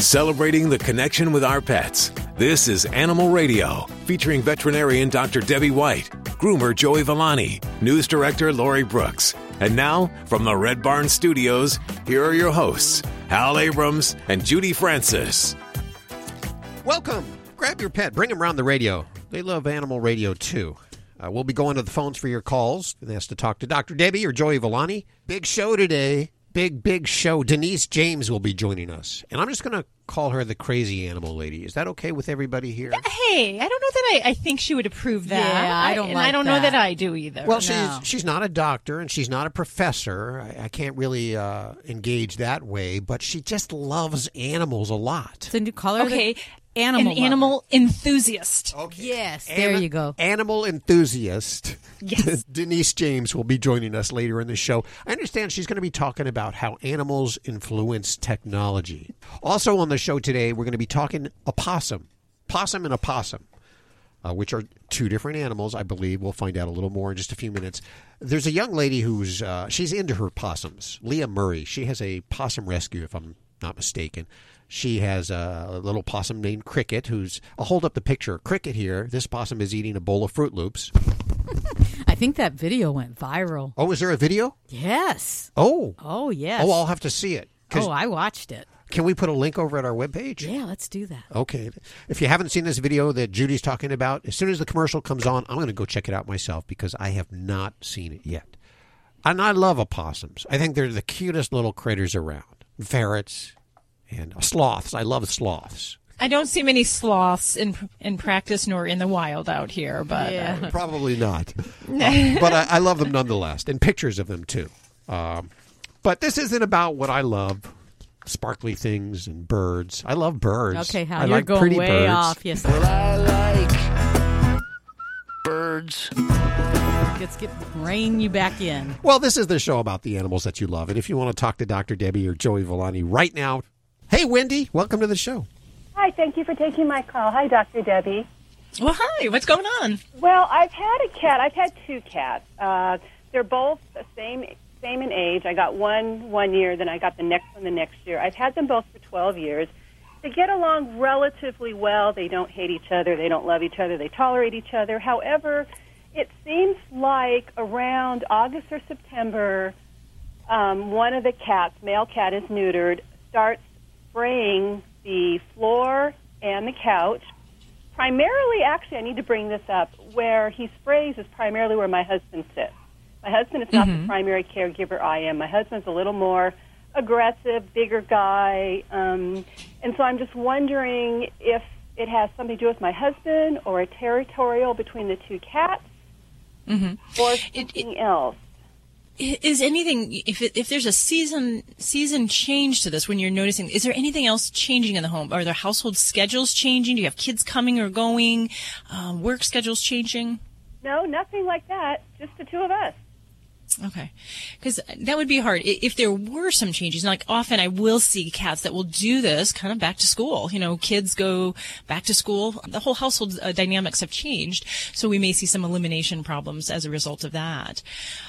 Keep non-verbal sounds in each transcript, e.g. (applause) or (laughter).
celebrating the connection with our pets. This is Animal Radio, featuring veterinarian Dr. Debbie White, groomer Joey Villani, news director Lori Brooks. And now, from the Red Barn Studios, here are your hosts, Hal Abrams and Judy Francis. Welcome. Grab your pet, bring them around the radio. They love animal radio too. Uh, we'll be going to the phones for your calls. And ask to talk to Dr. Debbie or Joey Villani. Big show today. Big, big show. Denise James will be joining us. And I'm just going to call her the crazy animal lady. Is that okay with everybody here? Hey, I don't know that I, I think she would approve that. Yeah, I don't and like I don't know that. that I do either. Well, No. she's she's not a doctor and she's not a professor. I, I can't really uh, engage that way, but she just loves animals a lot. So you call her okay. the animal. An lover. animal enthusiast. Yes, there Ana- you go. Animal enthusiast. Yes. (laughs) Denise James will be joining us later in the show. I understand she's going to be talking about how animals influence technology. Also on the show today, we're going to be talking opossum, possum and opossum. Uh, which are two different animals, I believe. We'll find out a little more in just a few minutes. There's a young lady who's uh, she's into her possums. Lea Murray. She has a possum rescue, if I'm not mistaken. She has a little possum named Kricket, who's. I'll hold up the picture. Kricket here. This possum is eating a bowl of Fruit Loops. (laughs) I think that video went viral. Oh, is there a video? Yes. Oh, Oh, yes. oh, I'll have to see it. oh, I watched it. can we put a link over at our webpage? Yeah, let's do that. Okay. If you haven't seen this video that Judy's talking about, as soon as the commercial comes on, I'm going to go check it out myself because I have not seen it yet. And I love opossums. I think they're the cutest little critters around. Ferrets and sloths. I love sloths. I don't see many sloths in in practice nor in the wild out here, but uh, Probably not. (laughs) Uh, but I, I love them nonetheless, and pictures of them too. Um, but this isn't about what I love sparkly things and birds. I love birds. Okay, how I you're like going pretty way birds. off. Yes. Well, I like birds. Let's get rein you back in. Well, this is the show about the animals that you love. And if you want to talk to Dr. Debbie or Joey Villani right now, hey, Wendy, welcome to the show. Hi, thank you for taking my call. Hi, Dr. Debbie. well, hi. What's going on? Well, I've had a cat. I've had two cats. Uh, they're both the same same in age. I got one one year, then I got the next one the next year. I've had them both for 12 years. They get along relatively well. They don't hate each other. They don't love each other. They tolerate each other. However, it seems like around August or September, um, one of the cats, male cat is neutered, starts spraying the floor and the couch. Primarily, actually, I need to bring this up. Where he sprays is primarily where my husband sits. My husband is not the primary caregiver I am. My husband's a little more aggressive, bigger guy. Um, and so I'm just wondering if it has something to do with my husband or a territorial between the two cats or something else. Is anything if it, if there's a season season change to this when you're noticing? Is there anything else changing in the home? Are there household schedules changing? Do you have kids coming or going? Um, work schedules changing? No, nothing like that. Just the two of us. Okay, because that would be hard if there were some changes. Like often, I will see cats that will do this kind of back to school. You know, kids go back to school. The whole household uh, dynamics have changed, so we may see some elimination problems as a result of that.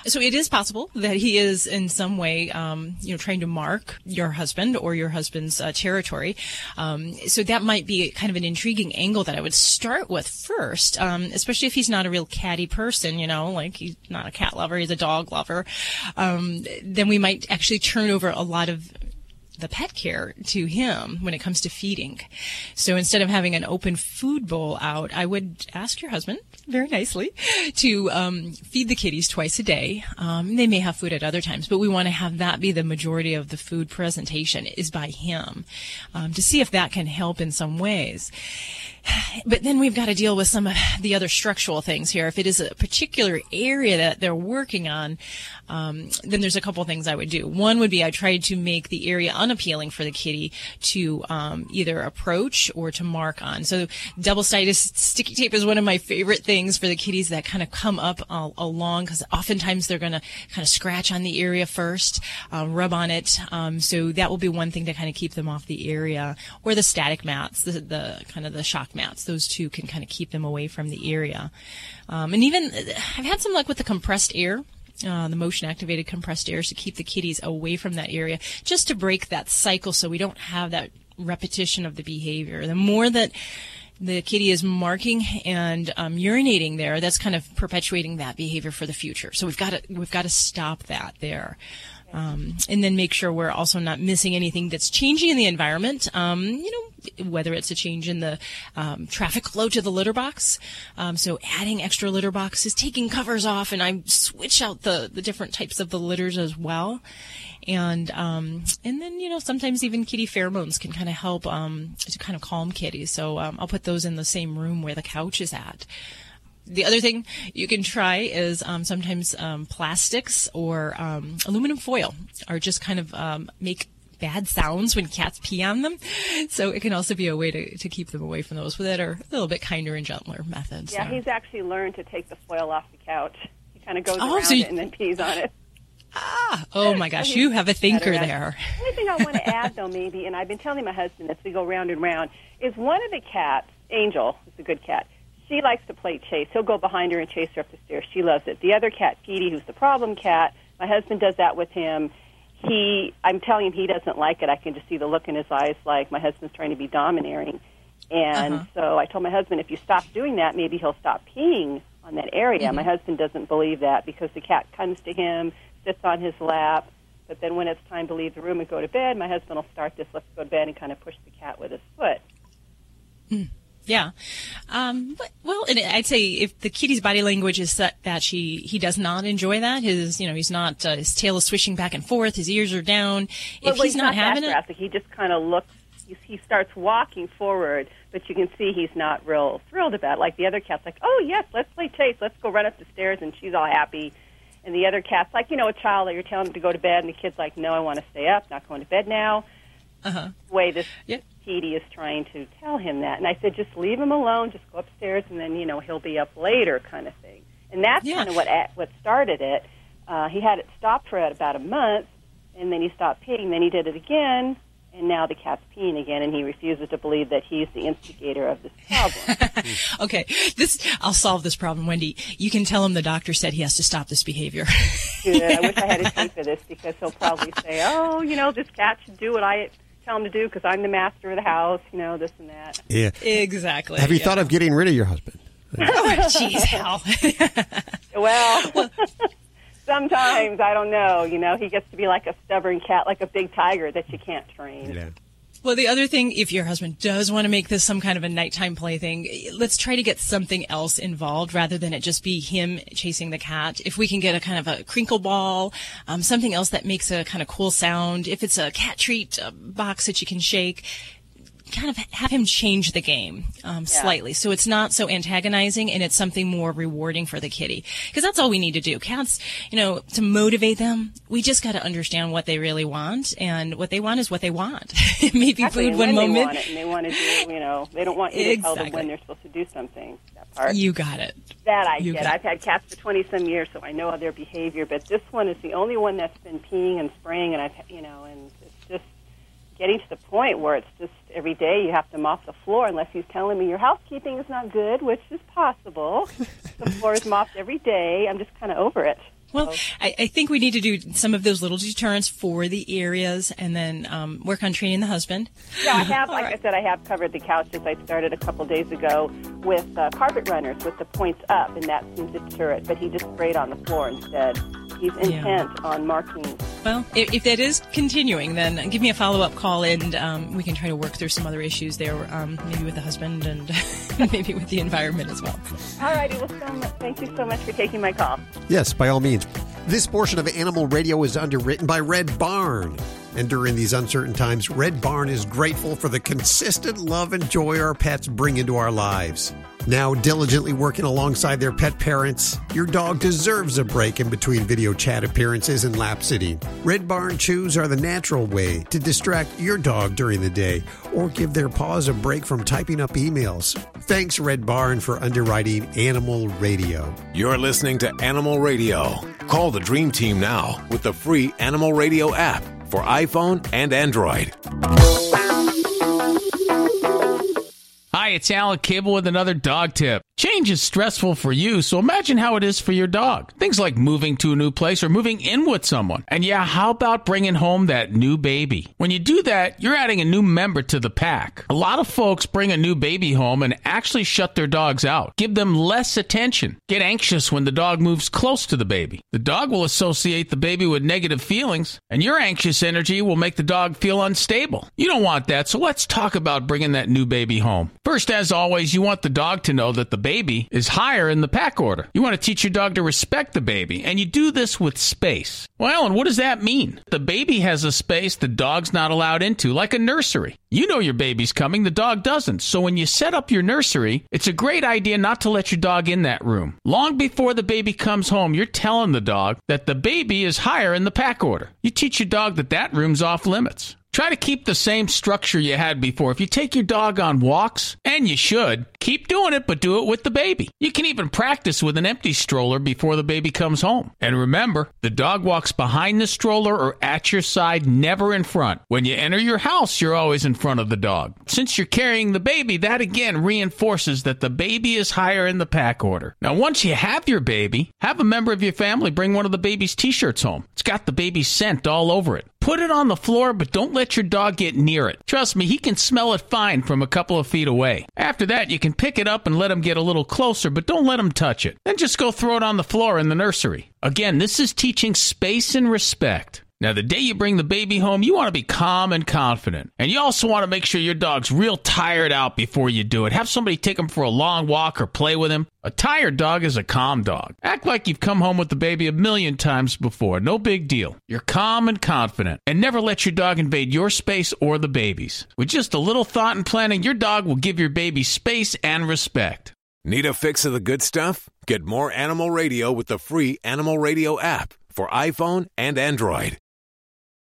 So it is possible that he is in some way, um, you know, trying to mark your husband or your husband's uh, territory. Um, so that might be kind of an intriguing angle that I would start with first, um, especially if he's not a real catty person. You know, like he's not a cat lover; he's a dog lover, um, then we might actually turn over a lot of the pet care to him when it comes to feeding. So instead of having an open food bowl out, I would ask your husband very nicely to um, feed the kitties twice a day. Um, they may have food at other times, but we want to have that be the majority of the food presentation is by him um, to see if that can help in some ways. But then we've got to deal with some of the other structural things here. If it is a particular area that they're working on, um, then there's a couple things I would do. One would be I tried to make the area unappealing for the kitty to um, either approach or to mark on. So double-sided sticky tape is one of my favorite things for the kitties that kind of come up uh, along because oftentimes they're going to kind of scratch on the area first, uh, rub on it. Um, so that will be one thing to kind of keep them off the area. Or the static mats, the, the kind of the shock mats. Those two can kind of keep them away from the area. Um, and even I've had some luck with the compressed air. Uh, the motion activated compressed air to keep the kitties away from that area just to break that cycle so we don't have that repetition of the behavior. The more that the kitty is marking and um, urinating there, that's kind of perpetuating that behavior for the future. So we've got to we've got to stop that there. Um, and then make sure we're also not missing anything that's changing in the environment. Um, you know, whether it's a change in the um, traffic flow to the litter box. Um, so adding extra litter boxes, taking covers off, and I switch out the the different types of the litters as well. And um, and then you know sometimes even kitty pheromones can kind of help um, to kind of calm kitties. So um, I'll put those in the same room where the couch is at the other thing you can try is um, sometimes um, plastics or um, aluminum foil are just kind of um, make bad sounds when cats pee on them. So it can also be a way to, to keep them away from those that are a little bit kinder and gentler methods. Yeah, there. he's actually learned to take the foil off the couch. He kind of goes Oh, around so you- it and then pees on it. Ah, oh my (laughs) gosh, you have a thinker there. The only thing I want to (laughs) add, though, maybe, and I've been telling my husband this, we go round and round, is one of the cats, Angel, is a good cat. She likes to play chase. He'll go behind her and chase her up the stairs. She loves it. The other cat, Petey, who's the problem cat, my husband does that with him. He, I'm telling him he doesn't like it. I can just see the look in his eyes, like my husband's trying to be domineering. And Uh-huh. so I told my husband, if you stop doing that, maybe he'll stop peeing on that area. Mm-hmm. My husband doesn't believe that because the cat comes to him, sits on his lap, but then when it's time to leave the room and go to bed, my husband will start this let's go to bed and kind of push the cat with his foot. Yeah. Um, well, and I'd say if the kitty's body language is that, that she, he does not enjoy that, his, you know, he's not, uh, his tail is swishing back and forth, his ears are down. Well, if well, he's, not, having that it, drastic. He just kind of looks. He, he starts walking forward, but you can see he's not real thrilled about. it. Like the other cat's like, "Oh yes, let's play chase. Let's go run up the stairs," and she's all happy. And the other cat's like, you know, a child that you're telling him to go to bed, and the kid's like, "No, I want to stay up. Not going to bed now." uh-huh. Way this Yeah. Petey is trying to tell him that, and I said, just leave him alone. Just go upstairs, and then you know he'll be up later, kind of thing. And that's Yeah. kind of what what started it. Uh, he had it stopped for about a month, and then he stopped peeing. Then he did it again, and now the cat's peeing again, and he refuses to believe that he's the instigator of this problem. (laughs) Okay, this I'll solve this problem, Wendy. You can tell him the doctor said he has to stop this behavior. Good. I wish I had a (laughs) tape of this because he'll probably say, "Oh, you know, this cat should do what I tell him to do because I'm the master of the house." You know, this and that. Yeah. exactly. Have you yeah. thought of getting rid of your husband? Oh, jeez, Hal. (laughs) Well, (laughs) sometimes I don't know. You know, he gets to be like a stubborn cat, like a big tiger that you can't train. Well, the other thing, if your husband does want to make this some kind of a nighttime plaything, let's try to get something else involved rather than it just be him chasing the cat. If we can get a kind of a crinkle ball, um, something else that makes a kind of cool sound. If it's a cat treat box that you can shake, kind of have him change the game um, slightly so it's not so antagonizing and it's something more rewarding for the kitty because that's all we need to do cats you know to motivate them we just got to understand what they really want and what they want is what they want (laughs) it may be Exactly, food one when moment they want it, and they want to do. You know, they don't want you to tell them when they're supposed to do something. That part. you got it That I You get. I've had cats for 20 some years, so I know their behavior. But this one is the only one that's been peeing and spraying, and I've, you know, and getting to the point where it's just every day you have to mop the floor unless he's telling me your housekeeping is not good, which is possible. (laughs) the floor is mopped every day. I'm just kind of over it. Well, I, I think we need to do some of those little deterrents for the areas and then um, work on training the husband. Yeah, I have, (laughs) like right. I said, I have covered the couches. I started a couple days ago with uh, carpet runners with the points up, and that seems to deter it. But he just sprayed on the floor instead. He's intent on marking. Well, if, if that is continuing, then give me a follow up call and um, we can try to work through some other issues there, um, maybe with the husband and (laughs) maybe with the environment as well. All righty, well, so much, thank you so much for taking my call. Yes, by all means. This portion of Animal Radio is underwritten by Red Barn. And during these uncertain times, Red Barn is grateful for the consistent love and joy our pets bring into our lives. Now, diligently working alongside their pet parents, your dog deserves a break in between video chat appearances and lap sitting. Red Barn Chews are the natural way to distract your dog during the day or give their paws a break from typing up emails. Thanks, Red Barn, for underwriting Animal Radio. You're listening to Animal Radio. Call the Dream Team now with the free Animal Radio app for iPhone and Android. Hi, it's Alan Cable with another dog tip. Change is stressful for you, so imagine how it is for your dog. Things like moving to a new place or moving in with someone. And yeah, how about bringing home that new baby? When you do that, you're adding a new member to the pack. A lot of folks bring a new baby home and actually shut their dogs out, give them less attention, get anxious when the dog moves close to the baby. The dog will associate the baby with negative feelings, and your anxious energy will make the dog feel unstable. You don't want that, so let's talk about bringing that new baby home. First, as always, you want the dog to know that the baby is higher in the pack order. You want to teach your dog to respect the baby, and you do this with space. Well, Alan, what does that mean? The baby has a space the dog's not allowed into, like a nursery. You know your baby's coming, the dog doesn't. So when you set up your nursery, it's a great idea not to let your dog in that room. Long before the baby comes home, you're telling the dog that the baby is higher in the pack order. You teach your dog that that room's off limits. Try to keep the same structure you had before. If you take your dog on walks, and you should, keep doing it, but do it with the baby. You can even practice with an empty stroller before the baby comes home. And remember, the dog walks behind the stroller or at your side, never in front. When you enter your house, you're always in front of the dog. Since you're carrying the baby, that again reinforces that the baby is higher in the pack order. Now, once you have your baby, have a member of your family bring one of the baby's t shirts home. It's got the baby's scent all over it. Put it on the floor, but don't let your dog get near it. Trust me, he can smell it fine from a couple of feet away. After that, you can pick it up and let him get a little closer, but don't let him touch it. Then just go throw it on the floor in the nursery. Again, this is teaching space and respect. Now, the day you bring the baby home, you want to be calm and confident. And you also want to make sure your dog's real tired out before you do it. Have somebody take him for a long walk or play with him. A tired dog is a calm dog. Act like you've come home with the baby a million times before. No big deal. You're calm and confident. And never let your dog invade your space or the baby's. With just a little thought and planning, your dog will give your baby space and respect. Need a fix of the good stuff? Get more animal radio with the free Animal Radio app for iPhone and Android.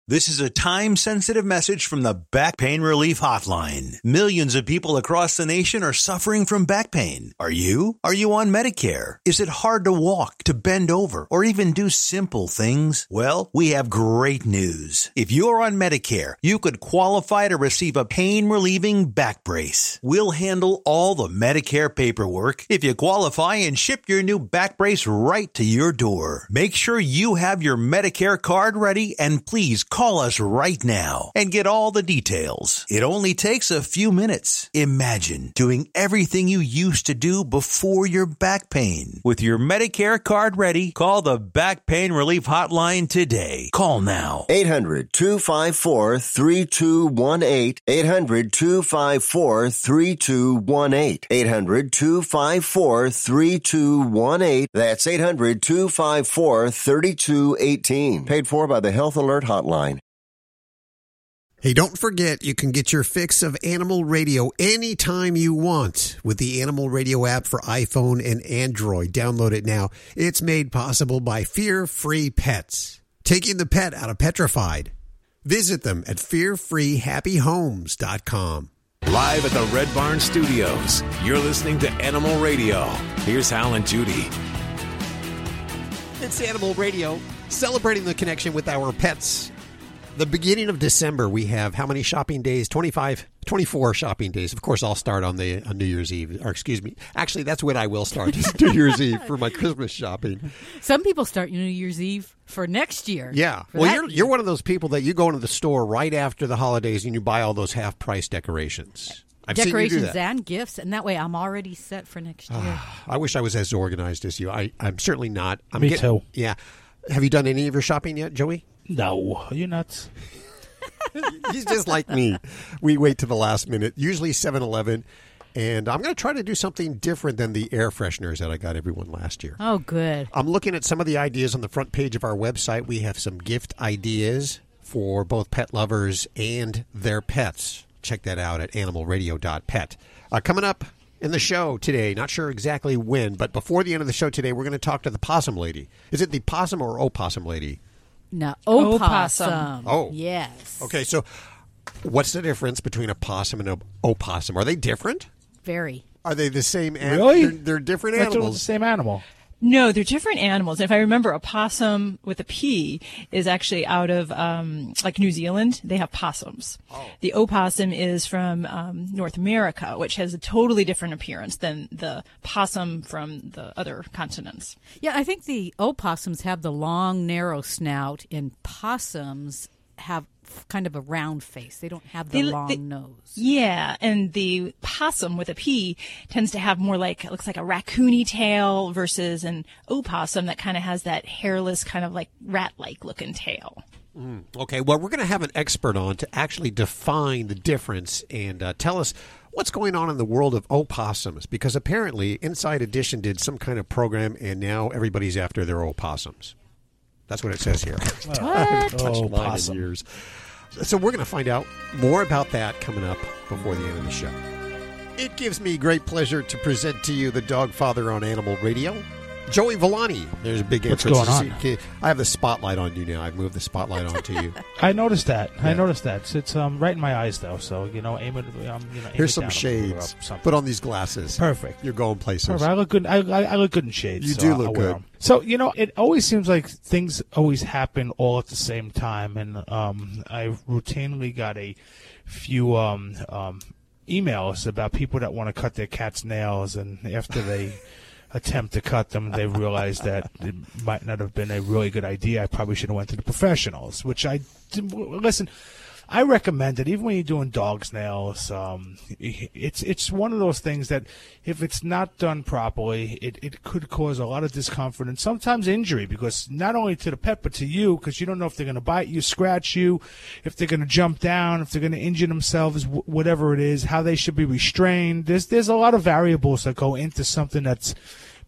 This is a time sensitive message from the Back Pain Relief Hotline. Millions of people across the nation are suffering from back pain. Are you? Are you on Medicare? Is it hard to walk, to bend over, or even do simple things? Well, we have great news. If you're on Medicare, you could qualify to receive a pain relieving back brace. We'll handle all the Medicare paperwork if you qualify and ship your new back brace right to your door. Make sure you have your Medicare card ready and please call us right now and get all the details. It only takes a few minutes. Imagine doing everything you used to do before your back pain. With your Medicare card ready, call the Back Pain Relief Hotline today. Call now. 800 254 3218. 800 254 3218. 800 254 3218. That's 800 254 3218. Paid for by the Health Alert Hotline. Hey, don't forget you can get your fix of Animal Radio anytime you want with the Animal Radio app for iPhone and Android. Download it now. It's made possible by Fear Free Pets, taking the pet out of petrified. Visit them at fearfreehappyhomes.com. Live at the Red Barn Studios, you're listening to Animal Radio. Here's Hal and Judy. It's Animal Radio, celebrating the connection with our pets. The beginning of December, we have how many shopping days? 25, 24 shopping days. Of course, I'll start on the on New Year's Eve, or excuse me. Actually, that's when I will start is New Year's Eve for my Christmas shopping. Some people start New Year's Eve for next year. Yeah. Well, you're year. you're one of those people that you go into the store right after the holidays and you buy all those half price decorations. I've seen you do decorations that. and gifts, and that way I'm already set for next ah, year. I wish I was as organized as you. I, I'm certainly not. I'm Me get- too. Yeah. Have you done any of your shopping yet, Joey? No, are you nuts? (laughs) He's just like me. We wait to the last minute, usually 7 Eleven. And I'm going to try to do something different than the air fresheners that I got everyone last year. oh, good. I'm looking at some of the ideas on the front page of our website. We have some gift ideas for both pet lovers and their pets. Check that out at animalradio.pet. Uh, coming up in the show today, not sure exactly when, but before the end of the show today, we're going to talk to the possum lady. Is it the possum or opossum lady? No, Opossum. opossum. Oh. yes. Okay, so what's the difference between a possum and an opossum? Are they different? Very. Are they the same? An- Really? They're, they're different That's the animals. same animal. No, they're different animals. If I remember, a possum with a P is actually out of um, like New Zealand. They have possums. The opossum is from um, North America, which has a totally different appearance than the possum from the other continents. Yeah, I think the opossums have the long, narrow snout, and possums have kind of a round face. They don't have the They- long they- nose. Yeah, and the possum with a P tends to have more like it looks like a raccoony tail versus an opossum that kind of has that hairless, kind of like rat-like looking tail. Okay, well, we're going to have an expert on to actually define the difference and uh, tell us what's going on in the world of opossums because apparently Inside Edition did some kind of program and now everybody's after their opossums. That's what it says here. Touched Oh, possum. years. So we're going to find out more about that coming up before the end of the show. It gives me great pleasure to present to you the Dog Father on Animal Radio, Joey Villani. There's a big What's entrance. going on? I have the spotlight on you now. I've moved the spotlight onto you. (laughs) I noticed that. I noticed that. It's, it's um right in my eyes though. So you know, aim it. Um, you know, aim Here's some shades. Put on these glasses. Perfect. You're going places. Perfect. I look good. I, I, I look good in shades. You so do I'll- look I'll good. So you know, it always seems like things always happen all at the same time, and um, I routinely got a few um, um, emails about people that want to cut their cat's nails, and after they attempt to cut them, they realized that it might not have been a really good idea. I probably should have went to the professionals, which I listen. I recommend it even when you're doing dog's nails. Um, it's it's one of those things that if it's not done properly, it, it could cause a lot of discomfort and sometimes injury because not only to the pet but to you because you don't know if they're going to bite you, scratch you, if they're going to jump down, if they're going to injure themselves, wh- whatever it is, how they should be restrained. There's there's a lot of variables that go into something that's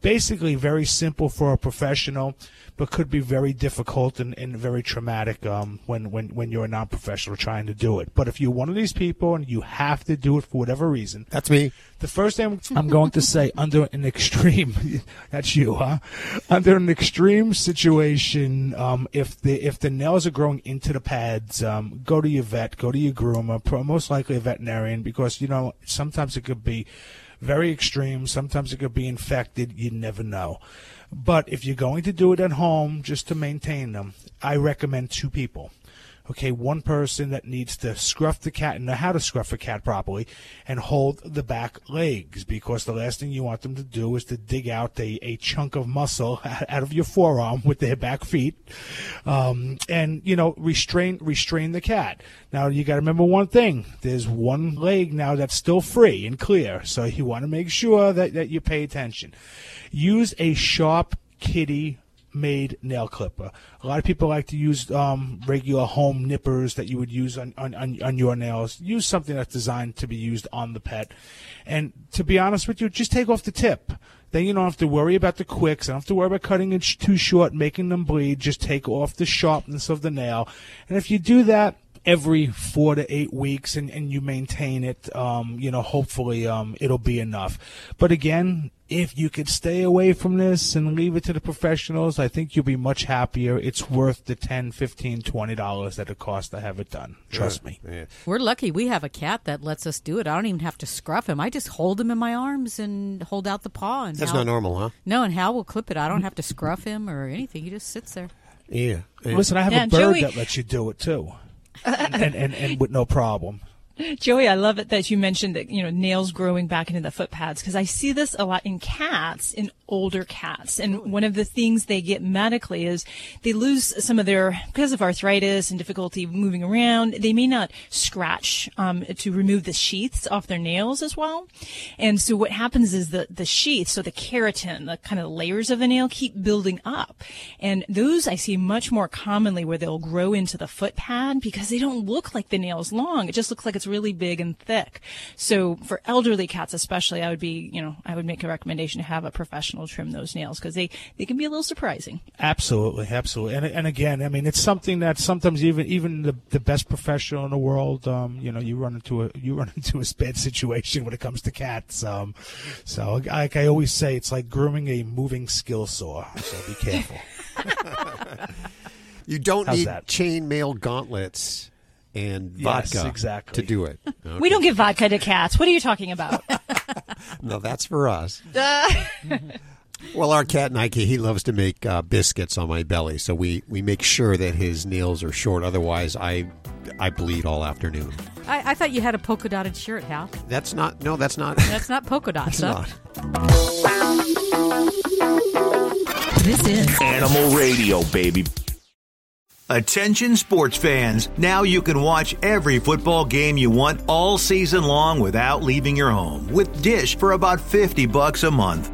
basically very simple for a professional, but could be very difficult and, and very traumatic um, when, when, when you're a non-professional trying to do it. But if you're one of these people and you have to do it for whatever reason, That's me. the first thing (laughs) I'm going to say under an extreme, (laughs) that's you, huh? Under an extreme situation, um, if the if the nails are growing into the pads, um, go to your vet, go to your groomer, most likely a veterinarian, because you know sometimes it could be very extreme. Sometimes it could be infected. You never know. But if you're going to do it at home just to maintain them, I recommend two people. Okay, one person that needs to scruff the cat and know how to scruff a cat properly and hold the back legs because the last thing you want them to do is to dig out a, a chunk of muscle (laughs) out of your forearm with their back feet um, and, you know, restrain, restrain the cat. Now, you got to remember one thing. There's one leg now that's still free and clear. So you want to make sure that, that you pay attention. Use a sharp kitty made nail clipper. A lot of people like to use um, regular home nippers that you would use on, on, on, your nails. Use something that's designed to be used on the pet. And to be honest with you, just take off the tip. Then you don't have to worry about the quicks. I don't have to worry about cutting it too short, making them bleed. Just take off the sharpness of the nail. And if you do that, every four to eight weeks and, and you maintain it, um, you know, hopefully um, it'll be enough. But again, if you could stay away from this and leave it to the professionals, I think you'll be much happier. It's worth the ten, fifteen, twenty dollars that it costs to have it done. Trust me. Yeah. We're lucky we have a cat that lets us do it. I don't even have to scruff him. I just hold him in my arms and hold out the paw. And That's Hal- not normal, huh? No, and Hal will clip it. I don't have to scruff him or anything. He just sits there. Yeah. And- Listen, I have Yeah, a bird Joey- that lets you do it too, and, and, and, with no problem. Joey, I love it that you mentioned that, you know, nails growing back into the foot pads because I see this a lot in cats, in older cats. And one of the things they get medically is they lose some of their, because of arthritis and difficulty moving around, they may not scratch um, to remove the sheaths off their nails as well. And so what happens is the, the sheath, so the keratin, the kind of layers of the nail keep building up. And those I see much more commonly where they'll grow into the foot pad because they don't look like the nail's long. It just looks like it's really big and thick. So for elderly cats especially, I would be, you know, I would make a recommendation to have a professional trim those nails because they, they can be a little surprising. Absolutely, absolutely, and and again, I mean, it's something that sometimes even even the the best professional in the world, um, you know, you run into a you run (laughs) into a bad situation when it comes to cats. Um, so like I always say, it's like grooming a moving skill saw. So be careful. (laughs) You don't How's need that? chainmail gauntlets and Yes, vodka exactly. to do it. (laughs) We don't give vodka to cats. What are you talking about? (laughs) No, that's for us. (laughs) Well, our cat Nike, he loves to make uh, biscuits on my belly, so we, we make sure that his nails are short. Otherwise, I I bleed all afternoon. I, I thought you had a polka dotted shirt, Hal. That's not. No, that's not. That's not polka dots. That's huh? not. This is Animal Radio, baby. Attention sports fans. Now you can watch every football game you want all season long without leaving your home with Dish for about 50 bucks a month.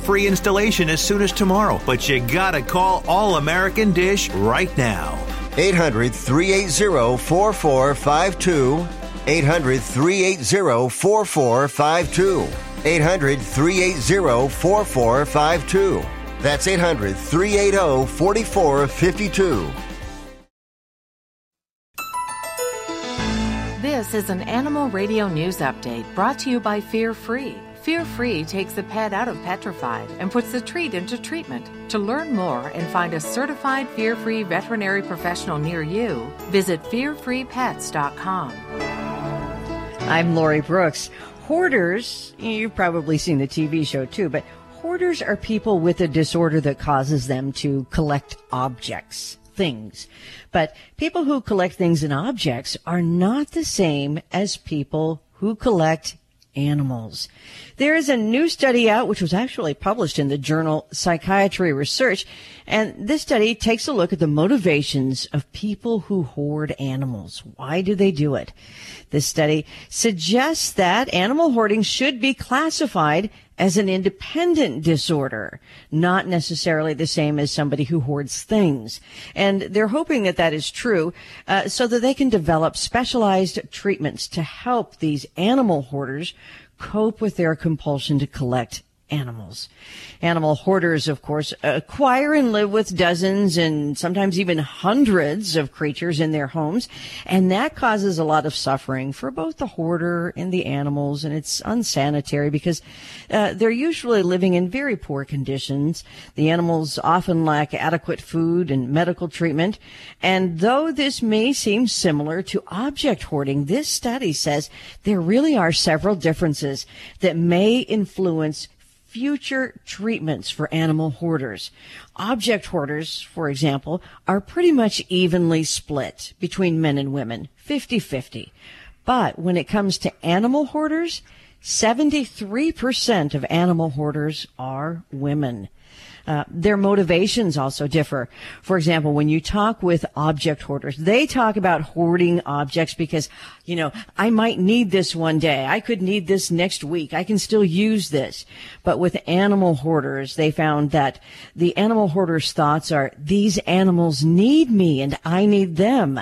free installation as soon as tomorrow. But you gotta call All American Dish right now. 800 380 4452. 800 380 4452. 800 380 4452. That's 800 380 4452. This is an Animal Radio News Update brought to you by Fear Free. Fear Free takes the pet out of petrified and puts the treat into treatment. To learn more and find a certified fear free veterinary professional near you, visit fearfreepets.com. I'm Lori Brooks. Hoarders, you've probably seen the TV show too, but hoarders are people with a disorder that causes them to collect objects, things. But people who collect things and objects are not the same as people who collect animals. There is a new study out, which was actually published in the journal Psychiatry Research, and this study takes a look at the motivations of people who hoard animals. Why do they do it? This study suggests that animal hoarding should be classified as an independent disorder, not necessarily the same as somebody who hoards things. And they're hoping that that is true uh, so that they can develop specialized treatments to help these animal hoarders cope with their compulsion to collect animals. Animal hoarders, of course, acquire and live with dozens and sometimes even hundreds of creatures in their homes. And that causes a lot of suffering for both the hoarder and the animals. And it's unsanitary because uh, they're usually living in very poor conditions. The animals often lack adequate food and medical treatment. And though this may seem similar to object hoarding, this study says there really are several differences that may influence future treatments for animal hoarders. Object hoarders, for example, are pretty much evenly split between men and women, 50-50. But when it comes to animal hoarders, 73% of animal hoarders are women. Uh, their motivations also differ. For example, when you talk with object hoarders, they talk about hoarding objects because, you know, I might need this one day. I could need this next week. I can still use this. But with animal hoarders, they found that the animal hoarders' thoughts are, these animals need me and I need them.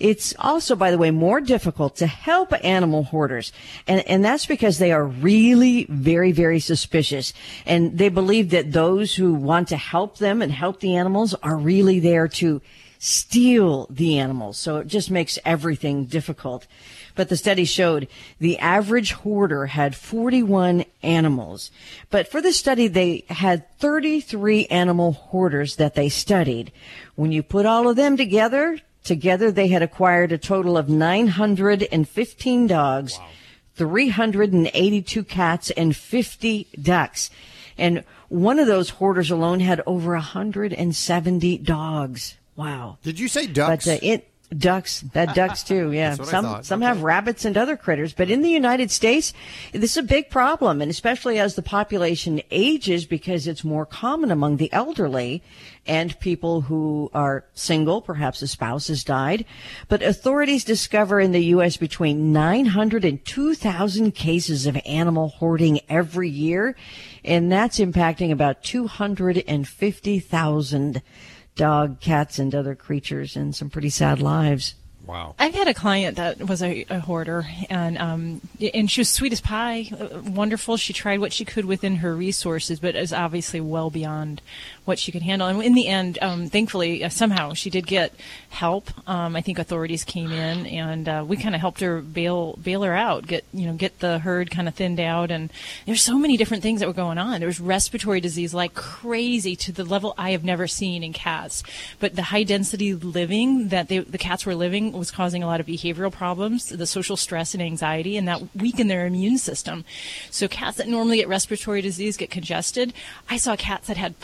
It's also, by the way, more difficult to help animal hoarders. And, and that's because they are really very, very suspicious. And they believe that those who want to help them and help the animals are really there to steal the animals. So it just makes everything difficult. But the study showed the average hoarder had 41 animals. But for the study, they had 33 animal hoarders that they studied. When you put all of them together, Together, they had acquired a total of 915 dogs, wow. 382 cats, and 50 ducks. And one of those hoarders alone had over 170 dogs. Wow. Did you say ducks? But uh, it ducks, that ducks too. (laughs) Yeah. some some okay. have rabbits and other critters, but in the United States, this is a big problem, and especially as the population ages, because it's more common among the elderly and people who are single, perhaps a spouse has died. But authorities discover in the U.S. between 900 and 2,000 cases of animal hoarding every year, and that's impacting about 250,000 dog, cats, and other creatures, and some pretty sad lives. Wow. I've had a client that was a, a hoarder, and um, and she was sweet as pie, uh, wonderful. She tried what she could within her resources, but is obviously well beyond what she could handle. And in the end, um, thankfully, uh, somehow she did get help. Um, I think authorities came in, and uh, we kind of helped her bail bail her out, get you know get the herd kind of thinned out. And there's so many different things that were going on. There was respiratory disease like crazy to the level I have never seen in cats. But the high density living that they, the cats were living was causing a lot of behavioral problems, the social stress and anxiety, and that weakened their immune system. So cats that normally get respiratory disease get congested. I saw cats that had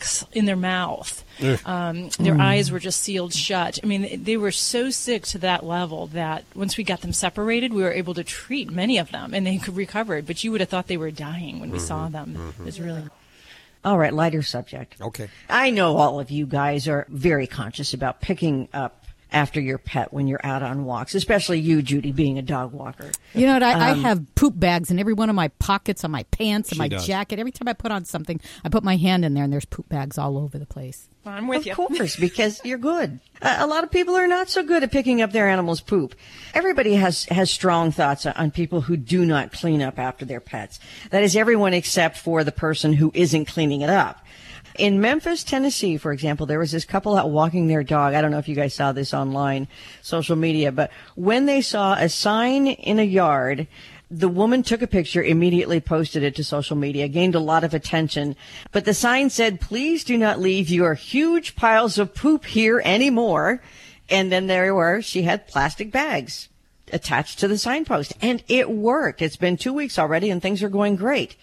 plaques in their mouth. Um, their Mm. eyes were just sealed shut. I mean, they- they were so sick to that level that once we got them separated, we were able to treat many of them, and they could recover. But you would have thought they were dying when we saw them. It was really All right, lighter subject. Okay. I know all of you guys are very conscious about picking up after your pet when you're out on walks, especially you, Judy, being a dog walker. You know what? I, Um, I have poop bags in every one of my pockets, on my pants, and my does. jacket. Every time I put on something, I put my hand in there, and there's poop bags all over the place. I'm with of you. course, because you're good. Uh, a lot of people are not so good at picking up their animals' poop. Everybody has has strong thoughts on people who do not clean up after their pets. That is everyone except for the person who isn't cleaning it up. In Memphis, Tennessee, for example, there was this couple out walking their dog. I don't know if you guys saw this online, social media, but when they saw a sign in a yard, the woman took a picture, immediately posted it to social media, gained a lot of attention. But the sign said, please do not leave your huge piles of poop here anymore. And then there were, she had plastic bags attached to the signpost. And it worked. It's been two weeks already and things are going great.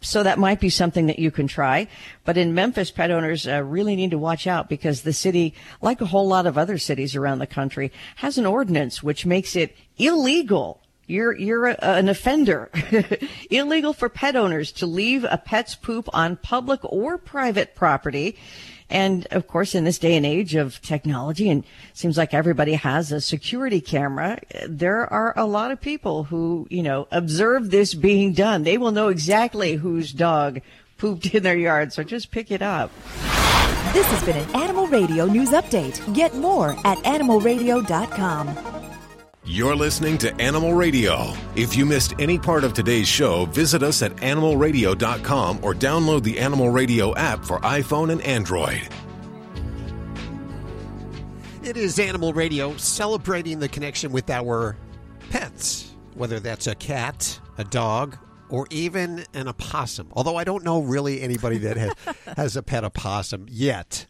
So that might be something that you can try. But in Memphis, pet owners uh, really need to watch out because the city, like a whole lot of other cities around the country, has an ordinance which makes it illegal. You're, you're a, an offender. (laughs) illegal for pet owners to leave a pet's poop on public or private property. And of course, in this day and age of technology, and seems like everybody has a security camera, there are a lot of people who, you know, observe this being done. They will know exactly whose dog pooped in their yard. So just pick it up. This has been an Animal Radio News Update. Get more at animalradio.com. You're listening to Animal Radio. If you missed any part of today's show, visit us at animalradio.com or download the Animal Radio app for iPhone and Android. It is Animal Radio celebrating the connection with our pets, whether that's a cat, a dog, or even an opossum. Although I don't know really anybody that has, (laughs) has a pet opossum yet.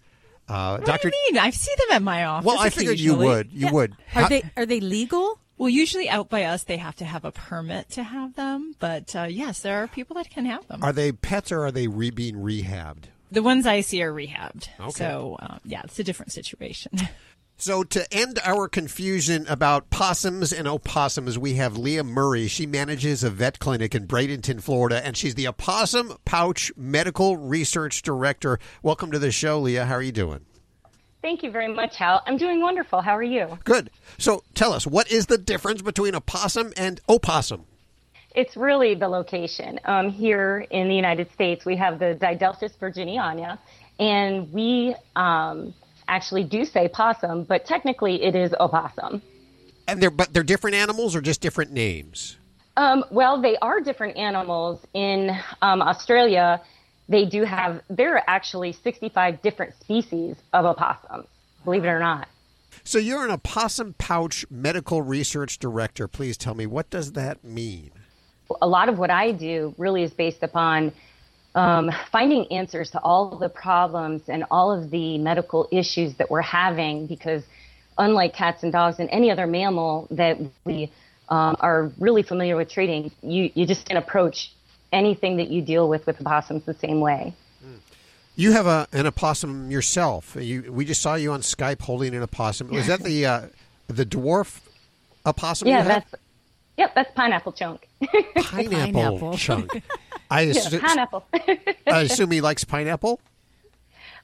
Uh, What Dr. do you mean? I see them at my office. Well, I figured you would. You would. Are How- they are they legal? Well, usually out by us, they have to have a permit to have them. But uh, yes, there are people that can have them. Are they pets or are they re- being rehabbed? The ones I see are rehabbed. Okay. So uh, yeah, it's a different situation. (laughs) So, to end our confusion about possums and opossums, we have Lea Murray. She manages a vet clinic in Bradenton, Florida, and she's the Opossum Pouch Medical Research Director. Welcome to the show, Lea. How are you doing? Thank you very much, Hal. I'm doing wonderful. How are you? Good. So, tell us, what is the difference between a possum and opossum? It's really the location. Um, here in the United States, we have the Didelphis virginiana, and we um, actually do say possum, but technically it is opossum. And they're but they're different animals or just different names? Um, well, they are different animals. In um, Australia, they do have, there are actually 65 different species of opossums, believe it or not. So, you're an opossum pouch medical research director. Please tell me, what does that mean? a lot of what I do really is based upon um, finding answers to all the problems and all of the medical issues that we're having because unlike cats and dogs and any other mammal that we um, are really familiar with treating, you, you just can approach anything that you deal with with opossums the same way. You have a, an opossum yourself. You, we just saw you on Skype holding an opossum. Was that the uh, the dwarf opossum? yeah, you that's yep, that's pineapple chunk. (laughs) pineapple, chunk. I, yeah, pineapple. I assume he likes pineapple.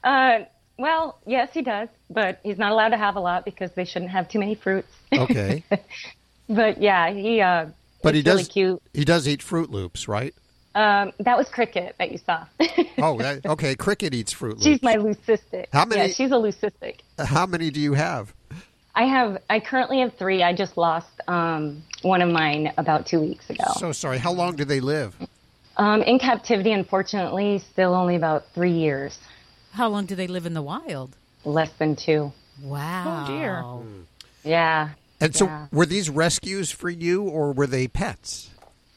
uh, well, yes, he does, but he's not allowed to have a lot because they shouldn't have too many fruits. Okay, (laughs) But yeah, he uh, but he it's really does. cute. He does eat Fruit Loops, right? Um, that was Kricket that you saw. (laughs) Oh, that, okay. Kricket eats Fruit Loops. she's my leucistic. How many- Yeah, she's a leucistic. How many do you have? I have. I currently have three. I just lost um, one of mine about two weeks ago. So sorry. How long do they live? Um, in captivity, unfortunately, still only about three years. How long do they live in the wild? Less than two. Wow. Oh dear. Yeah. And so, Yeah. were these rescues for you, or were they pets?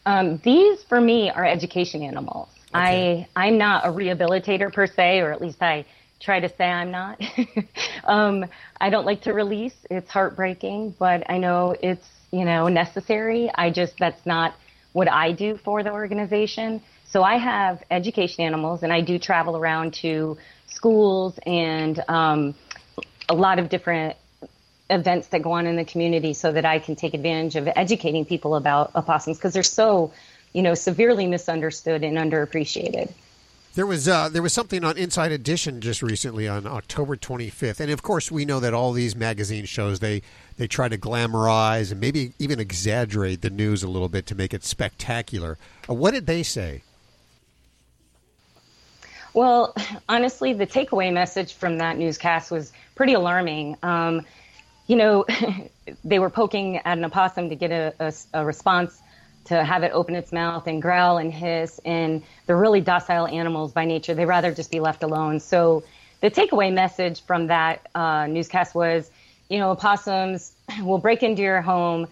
Um, these, for me, are education animals. I I'm not a rehabilitator per se, or at least I try to say I'm not. (laughs) um, I don't like to release. It's heartbreaking, but I know it's you know necessary. I just that's not what I do for the organization. So I have education animals, and I do travel around to schools and um, a lot of different events that go on in the community so that I can take advantage of educating people about opossums because they're so, you know, severely misunderstood and underappreciated. There was uh, there was something on Inside Edition just recently on October 25th, and of course we know that all these magazine shows they they try to glamorize and maybe even exaggerate the news a little bit to make it spectacular. Uh, what did they say? Well, honestly, the takeaway message from that newscast was pretty alarming. Um, you know, (laughs) they were poking at an opossum to get a, a, a response to have it open its mouth and growl and hiss. And they're really docile animals by nature. They rather just be left alone. So the takeaway message from that uh, newscast was, you know, opossums (laughs) will break into your home.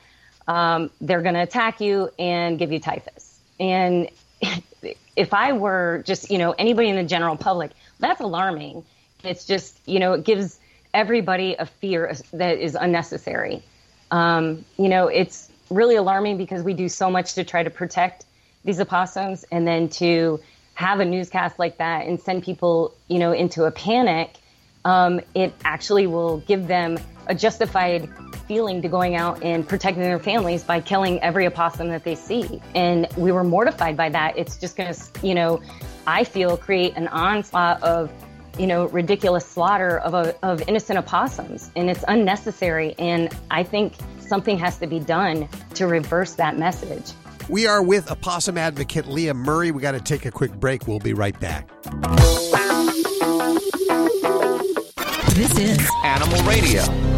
Um, they're going to attack you and give you typhus. And (laughs) if I were just, you know, anybody in the general public, that's alarming. It's just, you know, it gives everybody a fear that is unnecessary. Um, you know, it's really alarming because we do so much to try to protect these opossums and then to have a newscast like that and send people, you know, into a panic, um, it actually will give them a justified feeling to going out and protecting their families by killing every opossum that they see. And we were mortified by that. It's just going to, you know, I feel create an onslaught of, you know, ridiculous slaughter of, a, of innocent opossums. And it's unnecessary. And I think something has to be done to reverse that message. We are with opossum advocate Lea Murray. We got to take a quick break. We'll be right back. This is Animal Radio.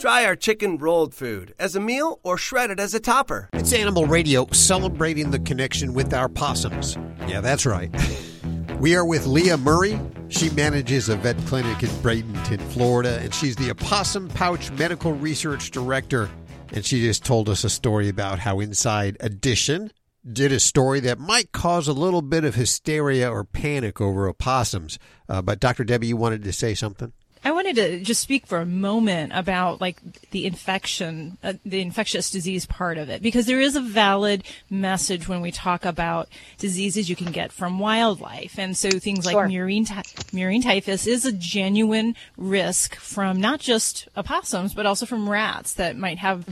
Try our chicken rolled food as a meal or shred it as a topper. It's Animal Radio celebrating the connection with our possums. Yeah, that's right. (laughs) We are with Lea Murray. She manages a vet clinic in Bradenton, Florida, and she's the Opossum Pouch Medical Research Director. And she just told us a story about how Inside Edition did a story that might cause a little bit of hysteria or panic over opossums. Uh, but Dr. Debbie, you wanted to say something? I wanted to just speak for a moment about like the infection, uh, the infectious disease part of it, because there is a valid message when we talk about diseases you can get from wildlife, and so things like Sure. murine ty- murine typhus is a genuine risk from not just opossums but also from rats that might have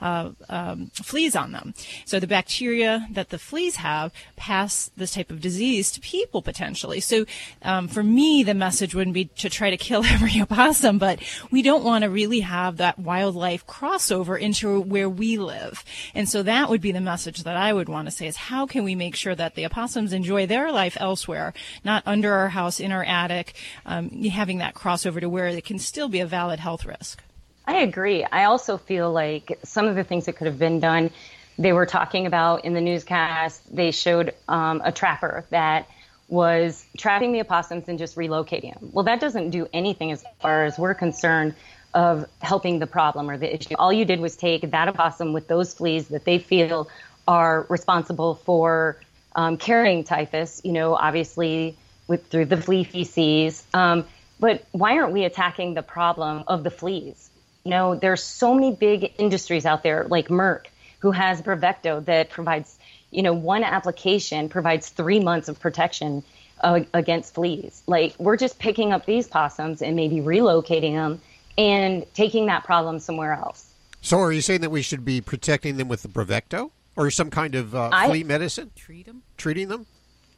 uh, um, fleas on them. So the bacteria that the fleas have pass this type of disease to people potentially. So um, for me, the message wouldn't be to try to kill (laughs) every (laughs) opossum, but we don't want to really have that wildlife crossover into where we live. And so that would be the message that I would want to say is how can we make sure that the opossums enjoy their life elsewhere, not under our house, in our attic, um, having that crossover to where it can still be a valid health risk. I agree. I also feel like some of the things that could have been done, they were talking about in the newscast. They showed um, a trapper that was trapping the opossums and just relocating them. Well, that doesn't do anything as far as we're concerned of helping the problem or the issue. All you did was take that opossum with those fleas that they feel are responsible for um, carrying typhus, you know, obviously with through the flea feces. Um, but why aren't we attacking the problem of the fleas? You know, there's so many big industries out there like Merck, who has Bravecto that provides, you know, one application provides three months of protection uh, against fleas. Like we're just picking up these possums and maybe relocating them and taking that problem somewhere else. So, are you saying that we should be protecting them with the Bravecto? or some kind of uh, I- flea medicine? Treat them. Treating them?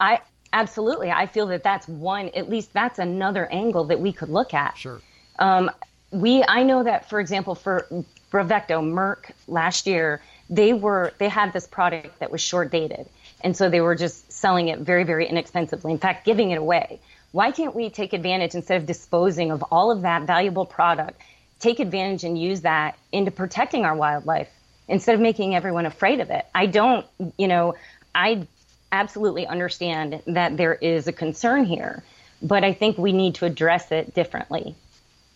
I absolutely. I feel that that's one. At least that's another angle that we could look at. Sure. Um, we. I know that, for example, for Bravecto, Merck last year, they were they had this product that was short dated, and so they were just selling it very, very inexpensively. In fact, giving it away. Why can't we take advantage instead of disposing of all of that valuable product? Take advantage and use that into protecting our wildlife instead of making everyone afraid of it. I don't, you know, I absolutely understand that there is a concern here, but I think we need to address it differently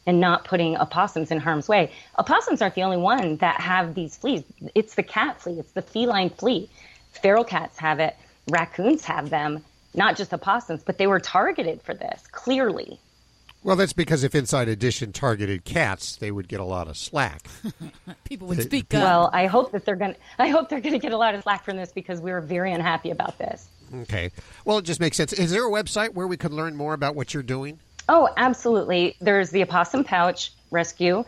and not putting opossums in harm's way. Opossums aren't the only one that have these fleas. It's the cat flea, it's the feline flea. Feral cats have it, raccoons have them, not just opossums, but they were targeted for this, clearly. Well, that's because if Inside Edition targeted cats, they would get a lot of slack. (laughs) People would speak up. Well, I hope that they're going to I hope they're going to get a lot of slack from this because we were very unhappy about this. Okay. Well, it just makes sense. Is there a website where we could learn more about what you're doing? Oh, absolutely. There's the Opossum Pouch Rescue,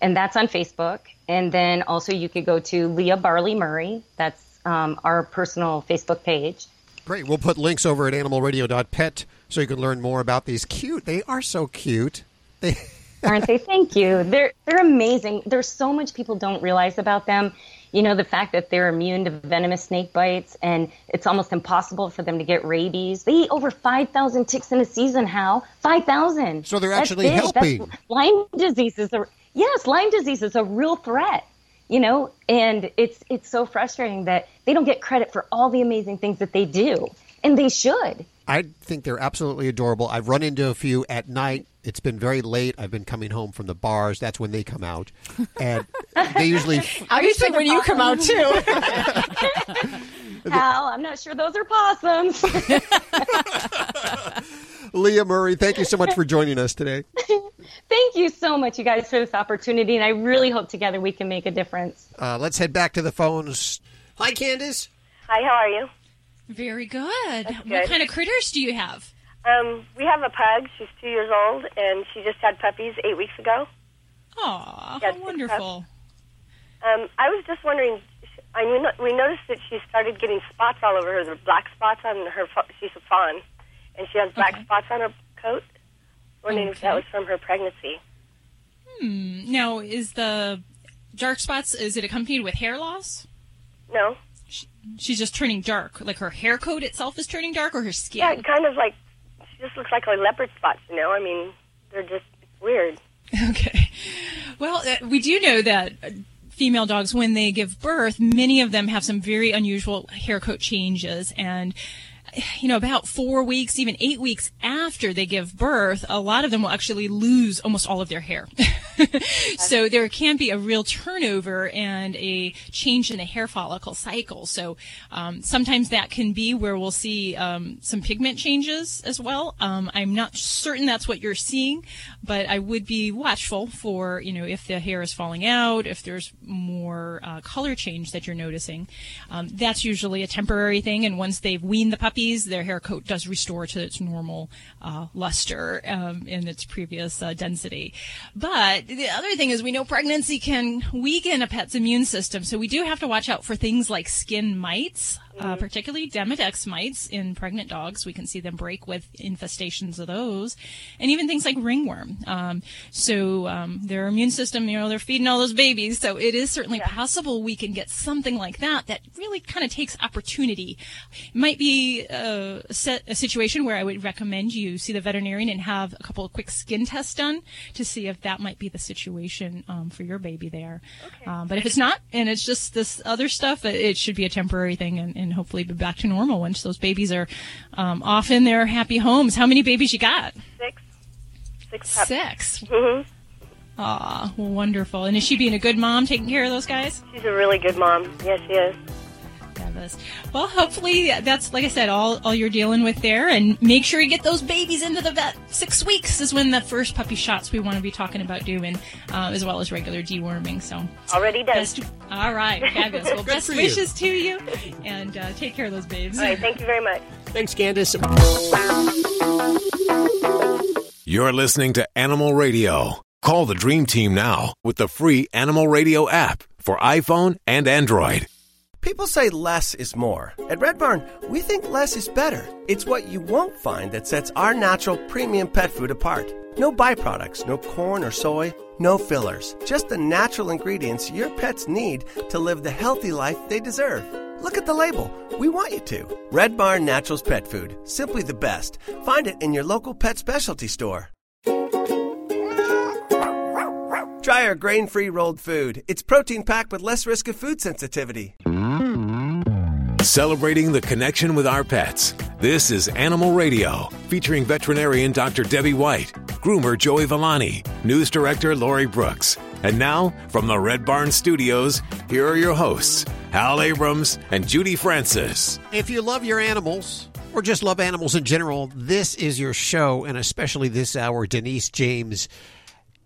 and that's on Facebook. And then also you could go to Lea Barley Murray. That's um, our personal Facebook page. Great. We'll put links over at animalradio.pet so you can learn more about these cute. They are so cute. They Aren't they? Thank you. They're they're amazing. There's so much people don't realize about them. You know, the fact that they're immune to venomous snake bites and it's almost impossible for them to get rabies. They eat over 5,000 ticks in a season, Hal. 5,000. So they're That's actually big. That's- helping. Lyme disease is a yes, Lyme disease is a real threat. You know, and it's it's so frustrating that they don't get credit for all the amazing things that they do, and they should. I think they're absolutely adorable. I've run into a few at night. It's been very late. I've been coming home from the bars. That's when they come out. (laughs) And they usually (laughs) i Obviously, when you come out too. (laughs) Hal, I'm not sure those are possums. Lea Murray, thank you so much for joining us today. Thank you so much, you guys, for this opportunity, and I really hope together we can make a difference. Uh, let's head back to the phones. Hi, Candace. Hi, how are you? Very good. What kind of critters do you have? Um, we have a pug. She's two years old, and she just had puppies eight weeks ago. Yeah, how wonderful. Um, I was just wondering. I knew, we noticed that she started getting spots all over her. The black spots on her. She's a fawn, and she has black spots on her coat. Wondering if that was from her pregnancy. Hmm. Now, is the dark spots, is it accompanied with hair loss? No. She's just turning dark. Like her hair coat itself is turning dark or her skin? Yeah, kind of like she just looks like a leopard spots. You know, I mean, they're just weird. (laughs) Okay. Well, uh, we do know that uh, female dogs, when they give birth, many of them have some very unusual hair coat changes. And, you know, about four weeks, even eight weeks after they give birth, a lot of them will actually lose almost all of their hair. (laughs) so there can be a real turnover and a change in the hair follicle cycle. So um, sometimes that can be where we'll see um, some pigment changes as well. Um, I'm not certain that's what you're seeing, but I would be watchful for you know if the hair is falling out, if there's more uh, color change that you're noticing. Um, that's usually a temporary thing, and once they've weaned the their hair coat does restore to its normal uh, luster um, in its previous uh, density. But the other thing is, we know pregnancy can weaken a pet's immune system, so we do have to watch out for things like skin mites, uh, particularly Demodex mites in pregnant dogs. We can see them break with infestations of those, and even things like ringworm. Um, so um, their immune system, you know, they're feeding all those babies, so it is certainly possible we can get something like that that really kind of takes opportunity. It might be uh, a, set, a situation where I would recommend you see the veterinarian and have a couple of quick skin tests done to see if that might be the situation um, for your baby there. Um, but if it's not, and it's just this other stuff, it, it should be a temporary thing and, and hopefully be back to normal once those babies are um, off in their happy homes. How many babies you got? Six. Six. pups. Six. Mm-hmm. Aw, wonderful. And is she being a good mom, taking care of those guys? She's a really good mom. Yes, she is. Fabulous. Well, hopefully that's, like I said, all, all you're dealing with there. And make sure you get those babies into the vet. Six weeks is when the first puppy shots we want to be talking about doing, uh, as well as regular deworming. So, Already done. best, all right, fabulous. (laughs) Well, Good best for you. wishes to you, and uh, take care of those babes. All right. Thank you very much. Thanks, Candace. You're listening to Animal Radio. Call the Dream Team now with the free Animal Radio app for iPhone and Android. People say less is more. At Red Barn, we think less is better. It's what you won't find that sets our natural premium pet food apart. No byproducts, no corn or soy, no fillers. Just the natural ingredients your pets need to live the healthy life they deserve. Look at the label. We want you to. Red Barn Naturals Pet Food. Simply the best. Find it in your local pet specialty store. Try our grain free rolled food. It's protein packed with less risk of food sensitivity. Celebrating the connection with our pets. This is Animal Radio, featuring veterinarian Dr. Debbie White, groomer Joey Villani, news director Lori Brooks. And now, from the Red Barn Studios, here are your hosts, Hal Abrams and Judy Francis. If you love your animals or just love animals in general, this is your show, and especially this hour, Denise James,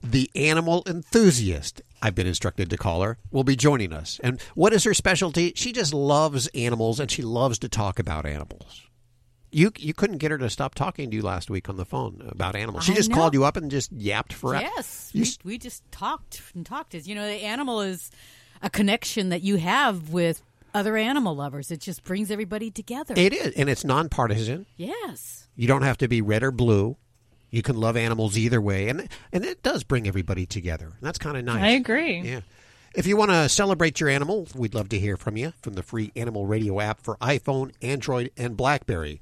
the animal enthusiast, I've been instructed to call her, will be joining us. And what is her specialty? She just loves animals and she loves to talk about animals. You you couldn't get her to stop talking to you last week on the phone about animals. She I just know. called you up and just yapped forever. Yes, we, we just talked and talked. As you know, the animal is a connection that you have with other animal lovers. It just brings everybody together. it is, and it's nonpartisan. Yes. You don't have to be red or blue. You can love animals either way, and and it does bring everybody together. That's kind of nice. I agree. Yeah. If you want to celebrate your animal, we'd love to hear from you from the free Animal Radio app for iPhone, Android, and BlackBerry.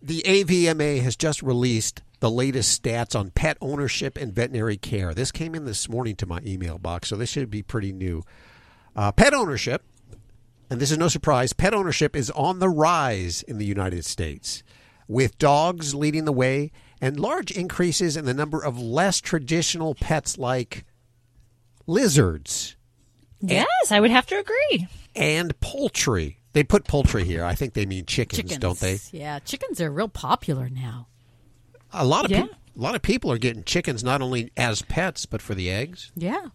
The AVMA has just released the latest stats on pet ownership and veterinary care. This came in this morning to my email box, so this should be pretty new. Uh, pet ownership, and this is no surprise, pet ownership is on the rise in the United States, with dogs leading the way and large increases in the number of less traditional pets like lizards Yes, I would have to agree. and poultry. They put poultry here. I think they mean chickens, Chickens, don't they? Yeah, chickens are real popular now. A lot of Yeah. peop a lot of people are getting chickens not only as pets but for the eggs. Yeah.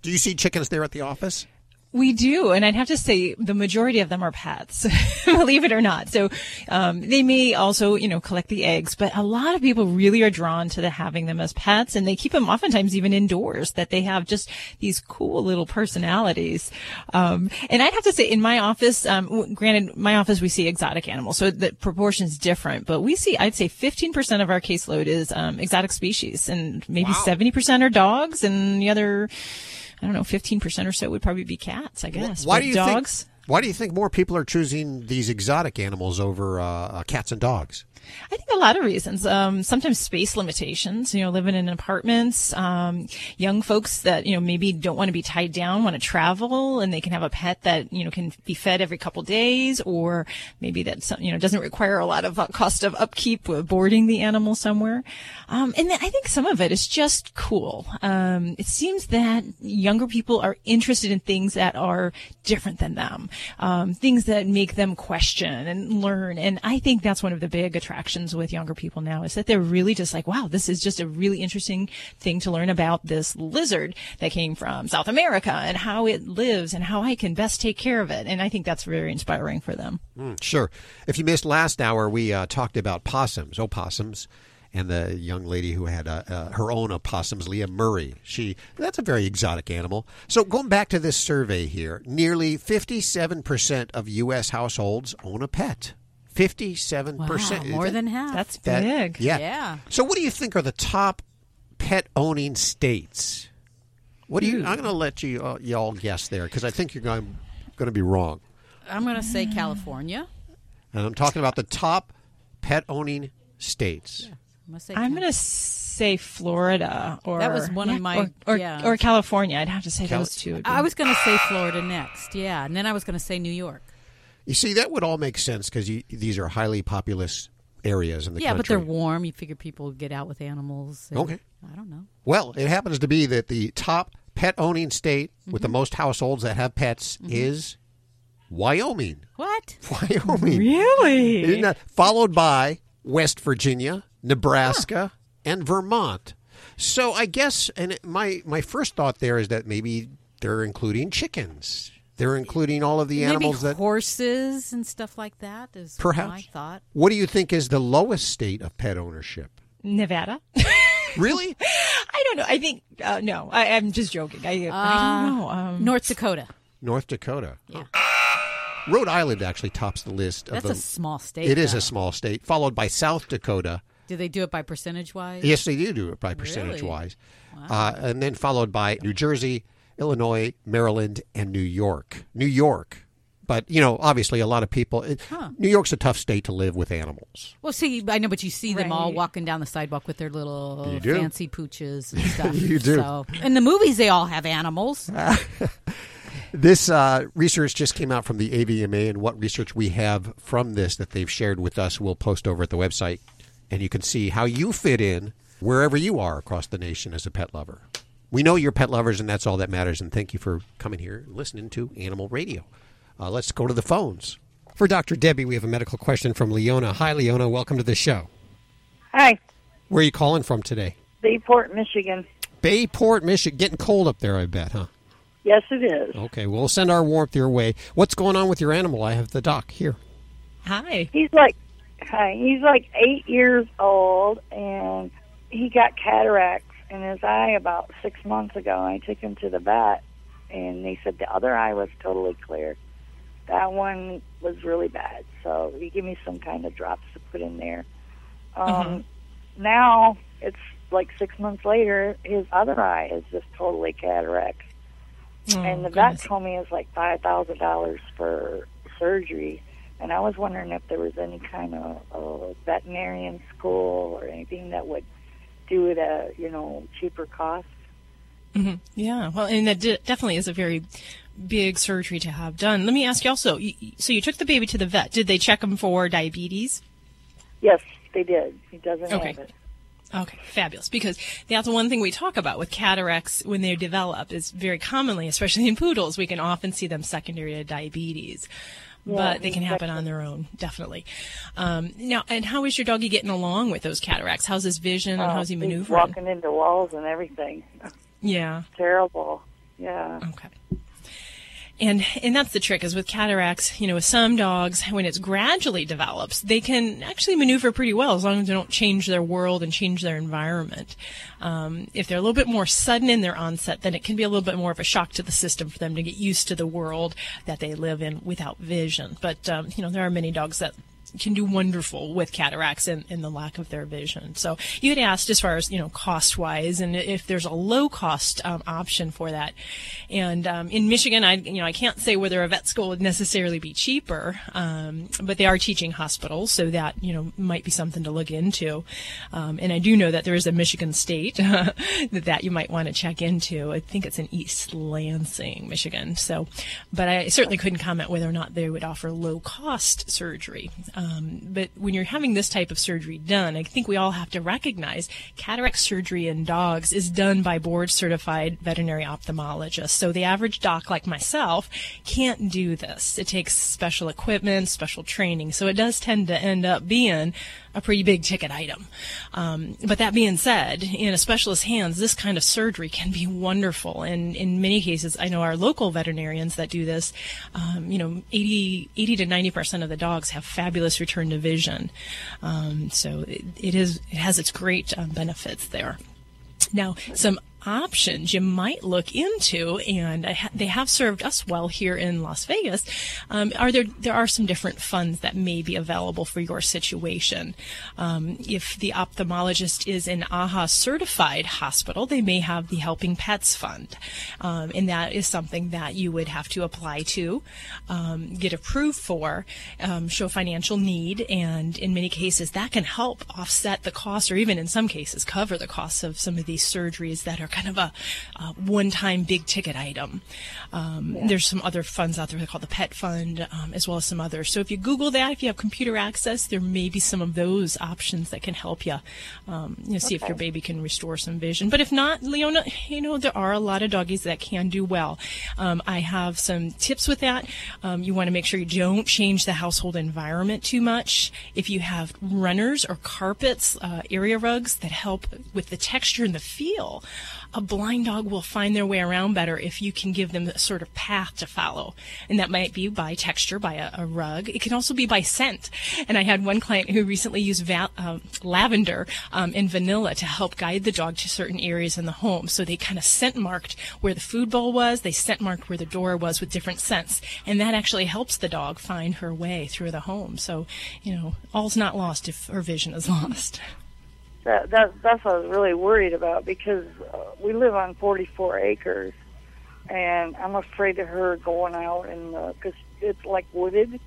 Do you see chickens there at the office? We do, and I'd have to say the majority of them are pets, (laughs) believe it or not. So um, they may also, you know, collect the eggs, but a lot of people really are drawn to the having them as pets, and they keep them oftentimes even indoors. That they have just these cool little personalities. Um, and I'd have to say, in my office, um, w- granted, my office we see exotic animals, so the proportion's different, but we see, I'd say, 15% of our caseload is um, exotic species, and maybe 70% are dogs, and the other. I don't know, 15% or so would probably be cats, I guess. Why But do you dogs? think? Why do you think more people are choosing these exotic animals over uh, uh, cats and dogs? I think a lot of reasons. Um, sometimes space limitations, you know, living in apartments, um, young folks that, you know, maybe don't want to be tied down, want to travel and they can have a pet that, you know, can be fed every couple days or maybe that, you know, doesn't require a lot of uh, cost of upkeep with boarding the animal somewhere. Um, and I think some of it is just cool. Um, it seems that younger people are interested in things that are different than them, um, things that make them question and learn. And I think that's one of the big attractions with younger people now is that they're really just like, wow, this is just a really interesting thing to learn about this lizard that came from South America and how it lives and how I can best take care of it. And I think that's very inspiring for them. Mm, sure. If you missed last hour, we uh, talked about possums, opossums, and the young lady who had uh, uh, her own opossums, Lea Murray. She that's a very exotic animal. So going back to this survey here, nearly fifty-seven percent of U.S. households own a pet. Fifty-seven Wow, percent, more than half. That's That- big. Yeah. Yeah. So, what do you think are the top pet owning states? What do you? I'm going to let you uh, y'all guess there because I think you're going going to be wrong. I'm going to say California. And I'm talking about the top pet owning states. I'm going to say I'm going to say Florida or That was one of my- or, or, yeah. or California. I'd have to say Cal- those two. I was going to say Florida next. Yeah, and then I was going to say New York. You see, that would all make sense because these are highly populous areas in the country. yeah, country. but they're warm. You figure people would get out with animals. and- Okay. I don't know. Well, it happens to be that the top pet owning state with the Mm-hmm. most households that have pets is Wyoming. What? (laughs) Wyoming. Really? That- followed by West Virginia, Nebraska, and Vermont. So I guess, and my my first thought there is that maybe they're including chickens. They're including all of the animals Maybe that. horses and stuff like that is Perhaps. my thought. What do you think is the lowest state of pet ownership? Nevada. (laughs) Really? I don't know. I think uh, no. I, I'm just joking. I, I don't know. Um, North Dakota. North Dakota. Yeah. Rhode Island actually tops the list. That's of a the, small state, It is though. a small state, followed by South Dakota. Do they do it by percentage wise? Yes, they do do it by percentage wise, Wow. uh, and then followed by New Jersey, Illinois, Maryland, and New York. New York, but you know, obviously, a lot of people. It, Huh. New York's a tough state to live with animals. Well, see, I know, but you see them all walking down the sidewalk with their little fancy pooches and (laughs) stuff. You do. So, in the movies, they all have animals. (laughs) This uh, research just came out from the AVMA, and what research we have from this that they've shared with us, we'll post over at the website, and you can see how you fit in wherever you are across the nation as a pet lover. We know you're pet lovers, and that's all that matters. And thank you for coming here and listening to Animal Radio. Uh, let's go to the phones. For Dr. Debbie, we have a medical question from Leona. Hi, Leona. Welcome to the show. Hi, Where are you calling from today? Bayport, Michigan. Bayport, Michigan. Getting cold up there, I bet, huh? Yes, it is. Okay, we'll send our warmth your way. What's going on with your animal? I have the doc here. Hi. He's like, hi. He's like eight years old, and he got cataracts in his eye about six months ago. I took him to the vet, and they said the other eye was totally clear. That one was really bad, so he gave me some kind of drops to put in there. Um, Now it's like six months later, his other eye is just totally cataract. Oh, and the vet told me it's like five thousand dollars for surgery. And I was wondering if there was any kind of uh, veterinarian school or anything that would do it at a you know cheaper cost. hmm Yeah, well, and that de- definitely is a very big surgery to have done. Let me ask you also. You, so you took the baby to the vet. Did they check him for diabetes? Yes, they did. He doesn't Okay. have it. Okay, fabulous. Because that's one thing we talk about with cataracts when they develop is very commonly, especially in poodles, we can often see them secondary to diabetes. Yeah, but they can happen on their own, definitely. Um, now, and how is your doggy getting along with those cataracts? How's his vision and Uh, how's he maneuvering? walking into walls and everything. Yeah. Terrible. Yeah. Okay. And and that's the trick is with cataracts, you know, with some dogs, when it's gradually develops, they can actually maneuver pretty well as long as they don't change their world and change their environment. Um, if they're a little bit more sudden in their onset, then it can be a little bit more of a shock to the system for them to get used to the world that they live in without vision. But um, you know, there are many dogs that can do wonderful with cataracts and, and the lack of their vision. So you had asked as far as you know cost wise, and if there's a low cost um, option for that. And um, in Michigan, I you know I can't say whether a vet school would necessarily be cheaper, um, but they are teaching hospitals, so that you know might be something to look into. Um, and I do know that there is a Michigan State (laughs) that that you might want to check into. I think it's in East Lansing, Michigan. So, but I certainly couldn't comment whether or not they would offer low cost surgery. Um, Um, but when you're having this type of surgery done, I think we all have to recognize cataract surgery in dogs is done by board certified veterinary ophthalmologists. So the average doc like myself can't do this. It takes special equipment, special training. So it does tend to end up being a pretty big ticket item. Um, but that being said, in a specialist's hands, this kind of surgery can be wonderful. And in many cases, I know our local veterinarians that do this, um, you know, 80, 80 to 90% of the dogs have fabulous return to vision. Um, so it, it is, it has its great um, benefits there. Now, some options you might look into, and ha- they have served us well here in Las Vegas. Um, are there there are some different funds that may be available for your situation? Um, if the ophthalmologist is an AAHA certified hospital, they may have the Helping Pets Fund, um, and that is something that you would have to apply to, um, get approved for, um, show financial need, and in many cases that can help offset the cost, or even in some cases cover the costs of some of these surgeries that are kind of a, a one-time big ticket item. Um, Yeah. There's some other funds out there called the Pet Fund, um, as well as some others. So if you Google that, if you have computer access, there may be some of those options that can help you. Um, you know, see if your baby can restore some vision. But if not, Leona, you know there are a lot of doggies that can do well. Um, I have some tips with that. Um, you want to make sure you don't change the household environment too much. If you have runners or carpets, uh, area rugs that help with the texture and the feel a blind dog will find their way around better if you can give them a sort of path to follow. And that might be by texture, by a, a rug. It can also be by scent. And I had one client who recently used va- um, lavender um, and vanilla to help guide the dog to certain areas in the home. So they kind of scent marked where the food bowl was, they scent marked where the door was with different scents. And that actually helps the dog find her way through the home. So, you know, all's not lost if her vision is lost. (laughs) That, that that's what I was really worried about because uh, we live on 44 acres, and I'm afraid of her going out in the because it's like wooded.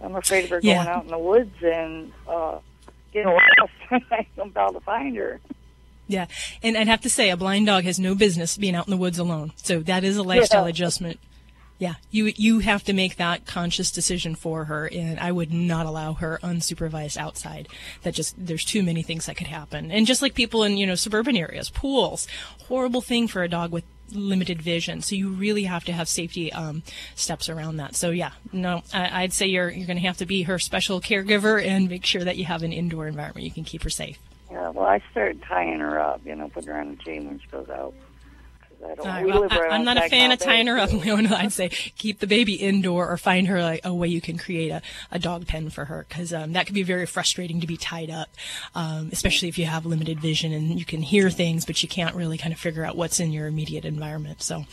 I'm afraid of her Yeah. going out in the woods and uh, getting lost. I'm about to find her. Yeah, and I'd have to say a blind dog has no business being out in the woods alone. So that is a lifestyle Yeah. adjustment. Yeah, you you have to make that conscious decision for her, and I would not allow her unsupervised outside. That just there's too many things that could happen, and just like people in you know suburban areas, pools, horrible thing for a dog with limited vision. So you really have to have safety um, steps around that. So yeah, no, I, I'd say you're you're going to have to be her special caregiver and make sure that you have an indoor environment you can keep her safe. Yeah, well, I started tying her up, you know, put her on a chain when she goes out. I don't, right, we well, I, am not a fan of tying her up. Bay. No, no, I'd say keep the baby indoor or find her like, a way you can create a, a dog pen for her because um, that can be very frustrating to be tied up, um, especially if you have limited vision and you can hear things, but you can't really kind of figure out what's in your immediate environment. So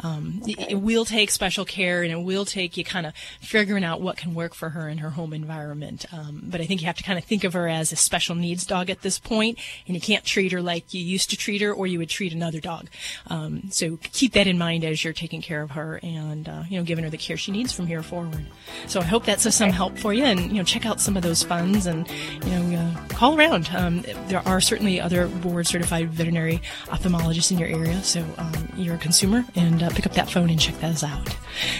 um, it, it will take special care and it will take you kind of figuring out what can work for her in her home environment. Um, but I think you have to kind of think of her as a special needs dog at this point, and you can't treat her like you used to treat her or you would treat another dog. Um, so keep that in mind as you're taking care of her and uh, you know giving her the care she needs from here forward. So I hope that's of some help for you, and you know check out some of those funds and you know uh, call around. Um, there are certainly other board certified veterinary ophthalmologists in your area, so um, you're a consumer and uh, pick up that phone and check those out.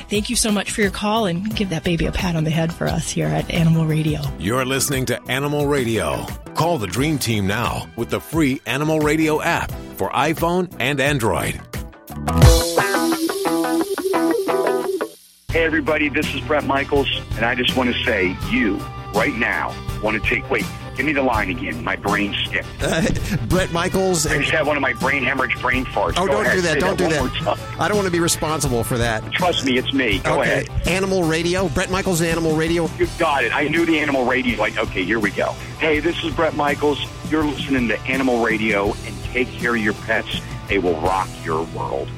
Thank you so much for your call and give that baby a pat on the head for us here at Animal Radio. You're listening to Animal Radio. Call the Dream Team now with the free Animal Radio app for iPhone and Android. Hey, everybody, this is Bret Michaels, and I just want to say, you, right now, want to take. Wait, give me the line again. My brain skipped. Uh, (laughs) Bret Michaels. I just had one of my brain hemorrhage brain farts. Oh, Go don't ahead, do that. Don't do that. I don't want to be responsible for that. Trust me, it's me. Go okay. ahead. Animal Radio. Bret Michaels, Animal Radio. You got it. I knew the animal radio. Like, okay, here we go. Hey, this is Bret Michaels. You're listening to Animal Radio, and take care of your pets. They will rock your world.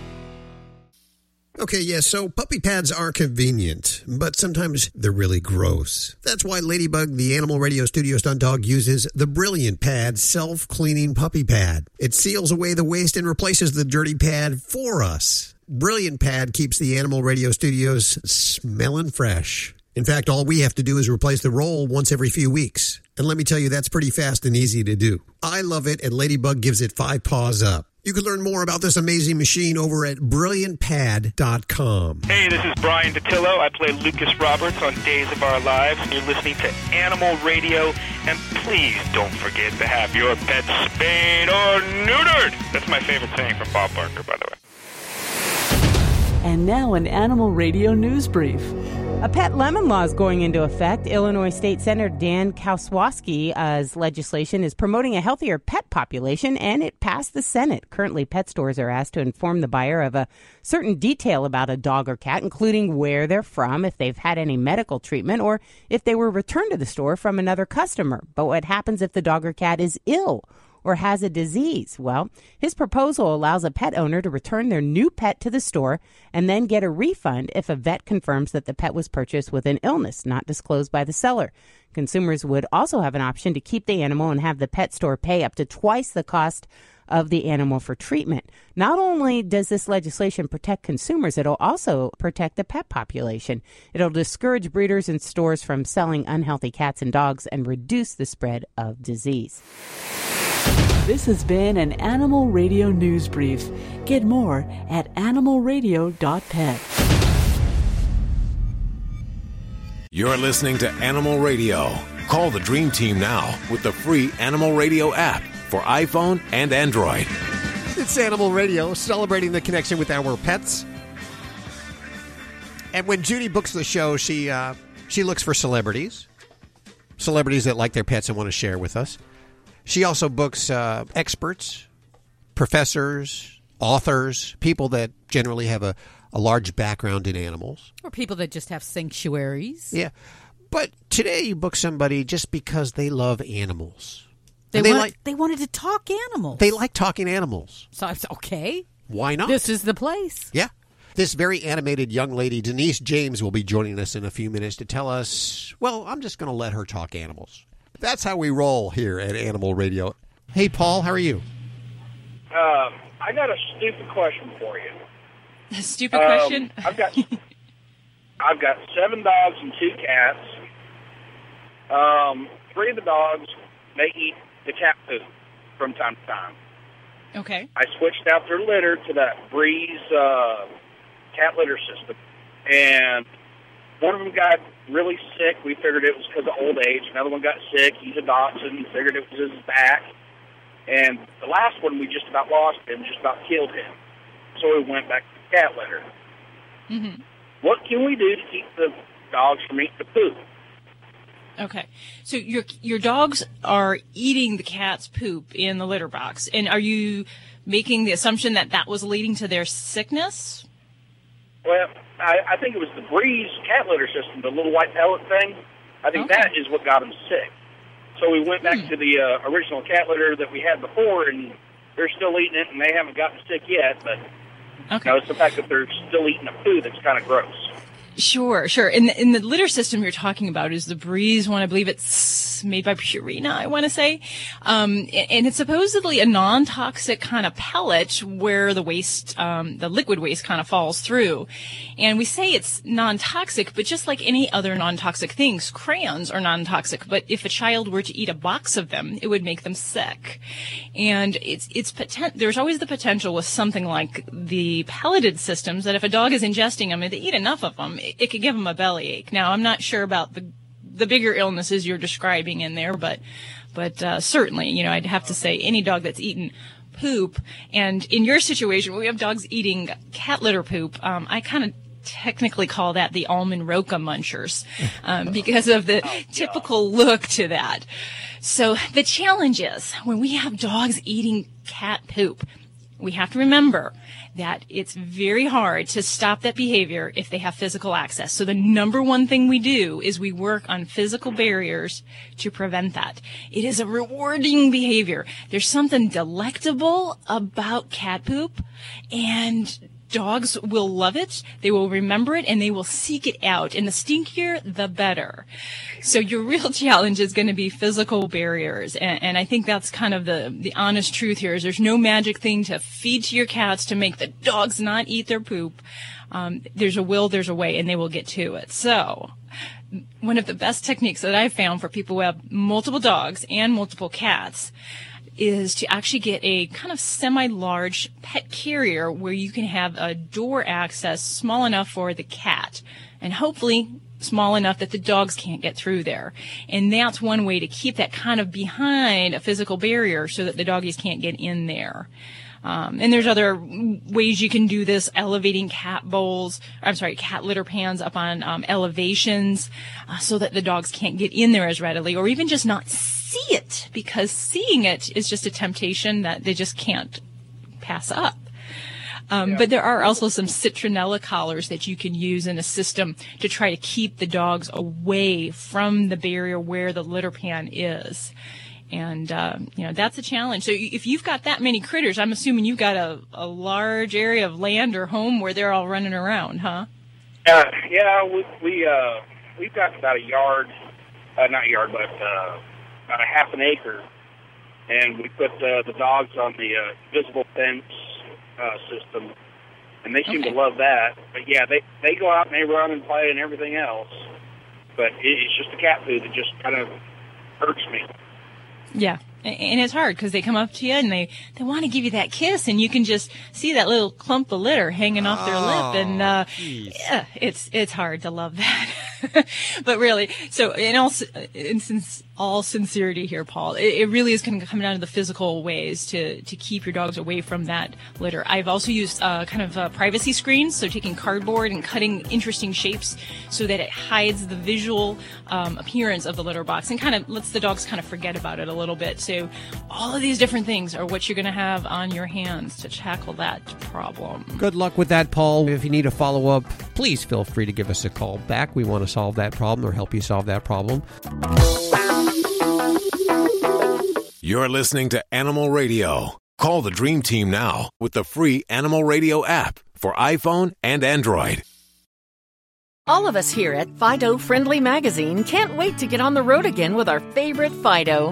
Okay, yeah, so puppy pads are convenient, but sometimes they're really gross. That's why Ladybug, the Animal Radio Studio stunt dog, uses the Brilliant Pad self cleaning puppy pad. It seals away the waste and replaces the dirty pad for us. Brilliant Pad keeps the Animal Radio Studios smelling fresh. In fact, all we have to do is replace the roll once every few weeks. And let me tell you, that's pretty fast and easy to do. I love it, and Ladybug gives it five paws up. You can learn more about this amazing machine over at brilliantpad.com. Hey, this is Bryan Dattilo. I play Lucas Roberts on Days of Our Lives, and you're listening to Animal Radio. And please don't forget to have your pet spayed or neutered. That's my favorite saying from Bob Barker, by the way. And now an Animal Radio news brief. A pet lemon law is going into effect. Illinois State Senator Dan Kotowski's legislation is promoting a healthier pet population, and it passed the Senate. Currently, pet stores are asked to inform the buyer of a certain detail about a dog or cat, including where they're from, if they've had any medical treatment, or if they were returned to the store from another customer. But what happens if the dog or cat is ill? Or has a disease? Well, his proposal allows a pet owner to return their new pet to the store and then get a refund if a vet confirms that the pet was purchased with an illness not disclosed by the seller. Consumers would also have an option to keep the animal and have the pet store pay up to twice the cost of the animal for treatment. Not only does this legislation protect consumers, it'll also protect the pet population. It'll discourage breeders and stores from selling unhealthy cats and dogs and reduce the spread of disease. This has been an Animal Radio news brief. Get more at animalradio.pet. You're listening to Animal Radio. Call the Dream Team now with the free Animal Radio app for iPhone and Android. It's Animal Radio, celebrating the connection with our pets. And when Judy books the show, she uh, she looks for celebrities, celebrities that like their pets and want to share with us. She also books uh, experts, professors, authors, people that generally have a, a large background in animals. Or people that just have sanctuaries. Yeah. But today you book somebody just because they love animals. They, they wanted, like they wanted to talk animals. they like talking animals. So I said, okay, Why not? this is the place. Yeah. This very animated young lady, Denise James, will be joining us in a few minutes to tell us. Well, I'm just going to let her talk animals. That's how we roll here at Animal Radio. Hey, Paul, how are you? Uh, I got a stupid question for you. (laughs) A stupid Um, question. I've got I've got seven dogs and two cats. Um, three of the dogs they eat the cat food from time to time. Okay. I switched out their litter to that Breeze uh, cat litter system, and one of them got really sick. We figured it was because of old age. Another one got sick. He's a Dachshund. We figured it was his back. And the last one, we just about lost him, just about killed him. So we went back to cat litter. hmm What can we do to keep the dogs from eating the poop? Okay. So your your dogs are eating the cat's poop in the litter box, and are you making the assumption that that was leading to their sickness? Well, I, I think it was the Breeze cat litter system, the little white pellet thing. I think that is what got them sick. So we went back to the uh, original cat litter that we had before, and they're still eating it, and they haven't gotten sick yet. But Okay. you know, it's the fact that they're still eating a poo that's kind of gross. Sure, sure. In the, in the litter system you're talking about is the Breeze one. I believe it's made by Purina. I want to say, um, and, it's supposedly a non-toxic kind of pellet where the waste, um, the liquid waste kind of falls through. And we say it's non-toxic, but just like any other non-toxic things, crayons are non-toxic. But if a child were to eat a box of them, it would make them sick. And it's it's poten- there's always the potential with something like the pelleted systems that if a dog is ingesting them and they eat enough of them, it, could give them a bellyache. Now, I'm not sure about the the bigger illnesses you're describing in there, but but uh, certainly, you know, I'd have to say any dog that's eaten poop, and in your situation where we have dogs eating cat litter poop, um, I kind of technically call that the almond roca munchers um, (laughs) because of the typical look to that. So the challenge is when we have dogs eating cat poop, we have to remember that it's very hard to stop that behavior if they have physical access. So the number one thing we do is we work on physical barriers to prevent that. It is a rewarding behavior. There's something delectable about cat poop and dogs will love it. They will remember it and they will seek it out. And the stinkier, the better. So your real (laughs) challenge is going to be physical barriers. And, and I think that's kind of the, the honest truth here is there's no magic thing to feed to your cats to make the dogs not eat their poop. Um, there's a will, there's a way, and they will get to it. So one of the best techniques that I've found for people who have multiple dogs and multiple cats is to actually get a kind of semi-large pet carrier where you can have a door access small enough for the cat and hopefully small enough that the dogs can't get through there. And that's one way to keep that kind of behind a physical barrier so that the doggies can't get in there. Um, and there's other ways you can do this, elevating cat bowls, I'm sorry, cat litter pans up on um, elevations uh, so that the dogs can't get in there as readily or even just not see it because seeing it is just a temptation that they just can't pass up. Um, But there are also some citronella collars that you can use in a system to try to keep the dogs away from the barrier where the litter pan is. And, uh, you know, that's a challenge. So if you've got that many critters, I'm assuming you've got a, a large area of land or home where they're all running around, huh? Uh, yeah, we, we uh, we've got about a yard, uh, not a yard, but uh, about a half an acre, and we put uh, the dogs on the uh, visible fence uh, system, and they seem Okay. to love that. But yeah, they they go out and they run and play and everything else, but it, it's just the cat food that just kind of hurts me. Yeah. And it's hard because they come up to you and they, they want to give you that kiss and you can just see that little clump of litter hanging off their lip and, uh, yeah, it's, it's hard to love that. (laughs) (laughs) but really, so in all in since all sincerity here, Paul, it, it really is going to come down to the physical ways to to keep your dogs away from that litter. I've also used uh, kind of uh, privacy screens, so taking cardboard and cutting interesting shapes so that it hides the visual um, appearance of the litter box and kind of lets the dogs kind of forget about it a little bit. So all of these different things are what you're going to have on your hands to tackle that problem. Good luck with that, Paul. If you need a follow up, please feel free to give us a call back. We want to solve that problem or help you solve that problem. You're listening to Animal Radio. Call the Dream Team now with the free Animal Radio app for iPhone and Android. All of us here at Fido Friendly Magazine can't wait to get on the road again with our favorite Fido.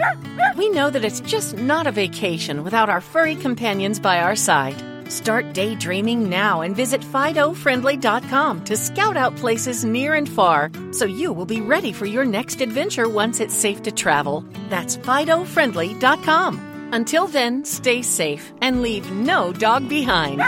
We know that it's just not a vacation without our furry companions by our side. Start daydreaming now and visit FidoFriendly.com to scout out places near and far so you will be ready for your next adventure once it's safe to travel. That's FidoFriendly.com. Until then, stay safe and leave no dog behind.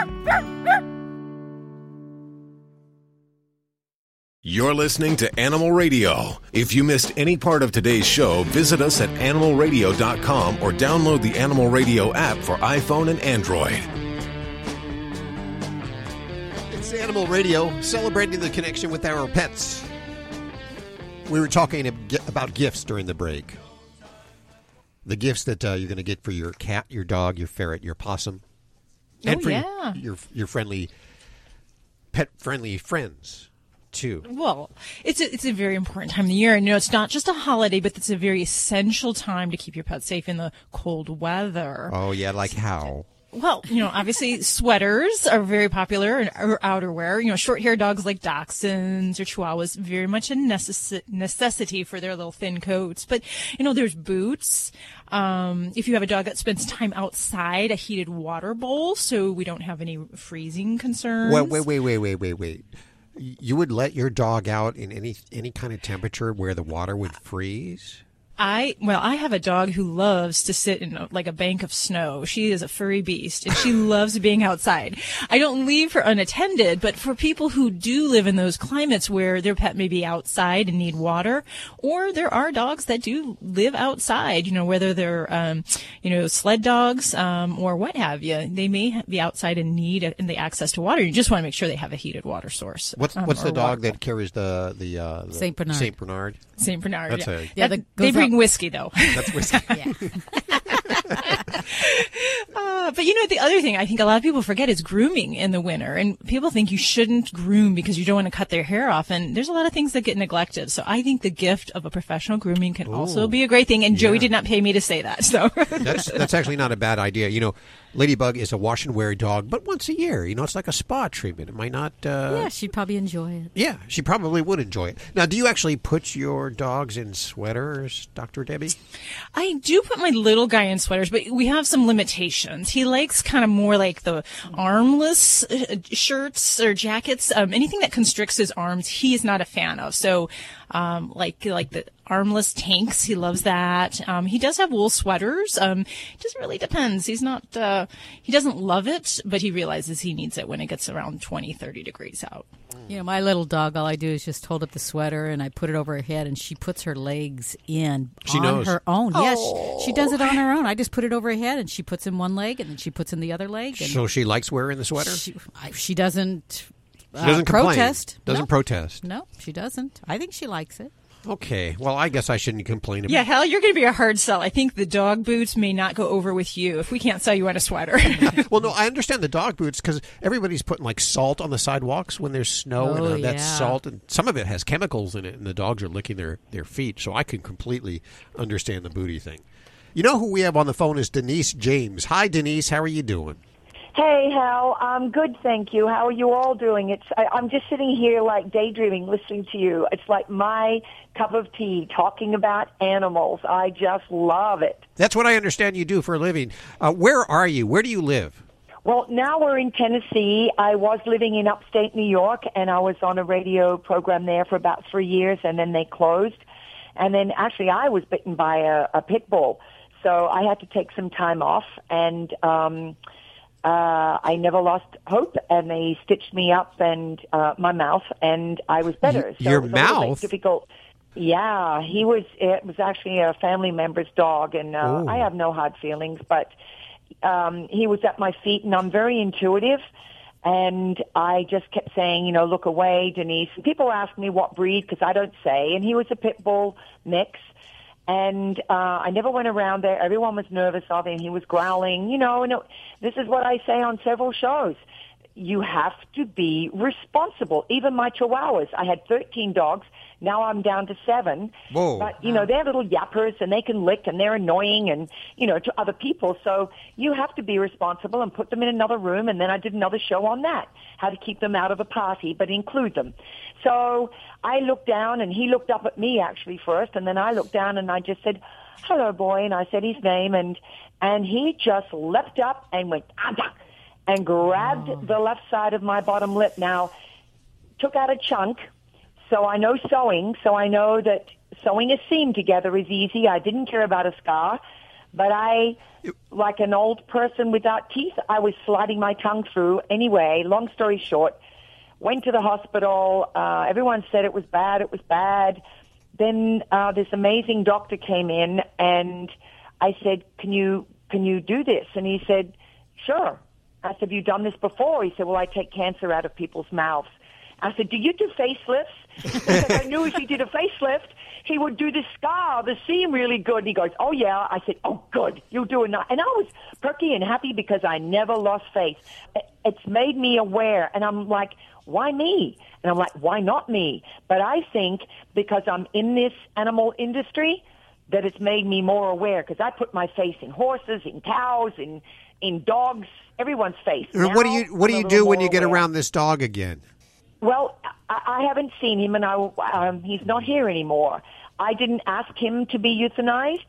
You're listening to Animal Radio. If you missed any part of today's show, visit us at animalradio.com or download the Animal Radio app for iPhone and Android. It's Animal Radio, celebrating the connection with our pets. We were talking about gifts during the break. The gifts that uh, you're going to get for your cat, your dog, your ferret, your possum, and Oh, for yeah. your your friendly pet friendly friends too. Well, it's a, it's a very important time of the year. And, you know, it's not just a holiday, but it's a very essential time to keep your pets safe in the cold weather. Oh yeah, like how? Well, you know, obviously (laughs) sweaters are very popular and or outerwear. You know, short-haired dogs like dachshunds or chihuahuas very much a necessi- necessity for their little thin coats. But you know, there's boots. Um, if you have a dog that spends time outside, a heated water bowl, so we don't have any freezing concerns. Wait, wait, wait, wait, wait, wait, wait. You would let your dog out in any any kind of temperature where the water would freeze? I well, I have a dog who loves to sit in a, like a bank of snow. She is a furry beast, and she (laughs) loves being outside. I don't leave her unattended, but for people who do live in those climates where their pet may be outside and need water, or there are dogs that do live outside, you know, whether they're um, you know sled dogs um, or what have you, they may be outside and need a, and the access to water. You just want to make sure they have a heated water source. What's um, what's the dog water that carries the the, uh, the Saint Bernard. Saint Bernard. Saint Bernard. That's yeah. a Yeah, that they goes bring out- whiskey though. That's whiskey. (laughs) (laughs) Uh, but you know, the other thing I think a lot of people forget is grooming in the winter. And people think you shouldn't groom because you don't want to cut their hair off. And there's a lot of things that get neglected. So I think the gift of a professional grooming can also be a great thing. And Joey did not pay me to say that. So that's that's actually not a bad idea. You know, Ladybug is a wash and wear dog, but once a year. You know, it's like a spa treatment. It might not. Uh, yeah, she'd probably enjoy it. Yeah, she probably would enjoy it. Now, do you actually put your dogs in sweaters, Doctor Debbie? I do put my little guy in sweaters, but we have some limitations. He likes kind of more like the armless uh, shirts or jackets. Um, anything that constricts his arms, he is not a fan of. So, um, like like the armless tanks, he loves that. Um, he does have wool sweaters. Um, it just really depends. He's not uh, he doesn't love it, but he realizes he needs it when it gets around 20, 30 degrees out. You know, my little dog, all I do is just hold up the sweater and I put it over her head and she puts her legs in She on knows. her own. Yes, she does it on her own. I just put it over her head and she puts in one leg and then she puts in the other leg. And So she likes wearing the sweater. She, I, she doesn't. She doesn't uh, complain. protest. Doesn't No. protest. No, she doesn't. I think she likes it. Okay. Well, I guess I shouldn't complain about. Yeah, hell, you're going to be a hard sell. I think the dog boots may not go over with you if we can't sell you on a sweater. (laughs) well, no, (laughs) I understand the dog boots because everybody's putting like salt on the sidewalks when there's snow, and Oh, uh, that yeah. salt, and some of it has chemicals in it, and the dogs are licking their their feet. So I can completely understand the booty thing. You know who we have on the phone is Denise James. Hi, Denise. How are you doing? Hey, Hal. I'm good, thank you. How are you all doing? It's I, I'm just sitting here like daydreaming, listening to you. It's like my cup of tea, talking about animals. I just love it. That's what I understand you do for a living. Uh, where are you? Where do you live? Well, now we're in Tennessee. I was living in upstate New York, and I was on a radio program there for about three years, and then they closed. And then actually, I was bitten by a, a pit bull, so I had to take some time off. And um, uh, I never lost hope, and they stitched me up and uh, my mouth, and I was better. Y- your it was a mouth? difficult. Yeah, he was. It was actually a family member's dog, and uh. I have no hard feelings. But um, he was at my feet, and I'm very intuitive. And I just kept saying, you know, look away, Denise. And people ask me what breed because I don't say. And he was a pit bull mix. And uh, I never went around there. Everyone was nervous of him. He was growling, you know. And it, this is what I say on several shows. You have to be responsible. Even my chihuahuas. I had 13 dogs. Now I'm down to seven. Whoa. But, you know, they're little yappers and they can lick and they're annoying and, you know, to other people. So you have to be responsible and put them in another room. And then I did another show on that, how to keep them out of a party, but include them. So I looked down and he looked up at me actually first. And then I looked down and I just said, hello, boy. And I said his name and, and he just leapt up and went, and grabbed oh. the left side of my bottom lip. Now, took out a chunk. So I know sewing. So I know that sewing a seam together is easy. I didn't care about a scar, but I, like an old person without teeth, I was sliding my tongue through. Anyway, long story short, went to the hospital. Uh, everyone said it was bad. It was bad. Then uh, this amazing doctor came in, and I said, "Can you can you do this?" And he said, "Sure." I said, "Have you done this before?" He said, "Well, I take cancer out of people's mouths." I said, "Do you do facelifts?" because I knew if he did a facelift, he would do the scar, the seam really good. And he goes, "Oh yeah." I said, "Oh good, you'll do it." now." And I was perky and happy because I never lost faith. It's made me aware, and I'm like, "Why me?" And I'm like, "Why not me?" But I think because I'm in this animal industry, that it's made me more aware because I put my face in horses, in cows, in in dogs, everyone's face. And what do you what do you do when you get aware. around this dog again? Well, I, I haven't seen him, and I, um, he's not here anymore. I didn't ask him to be euthanized,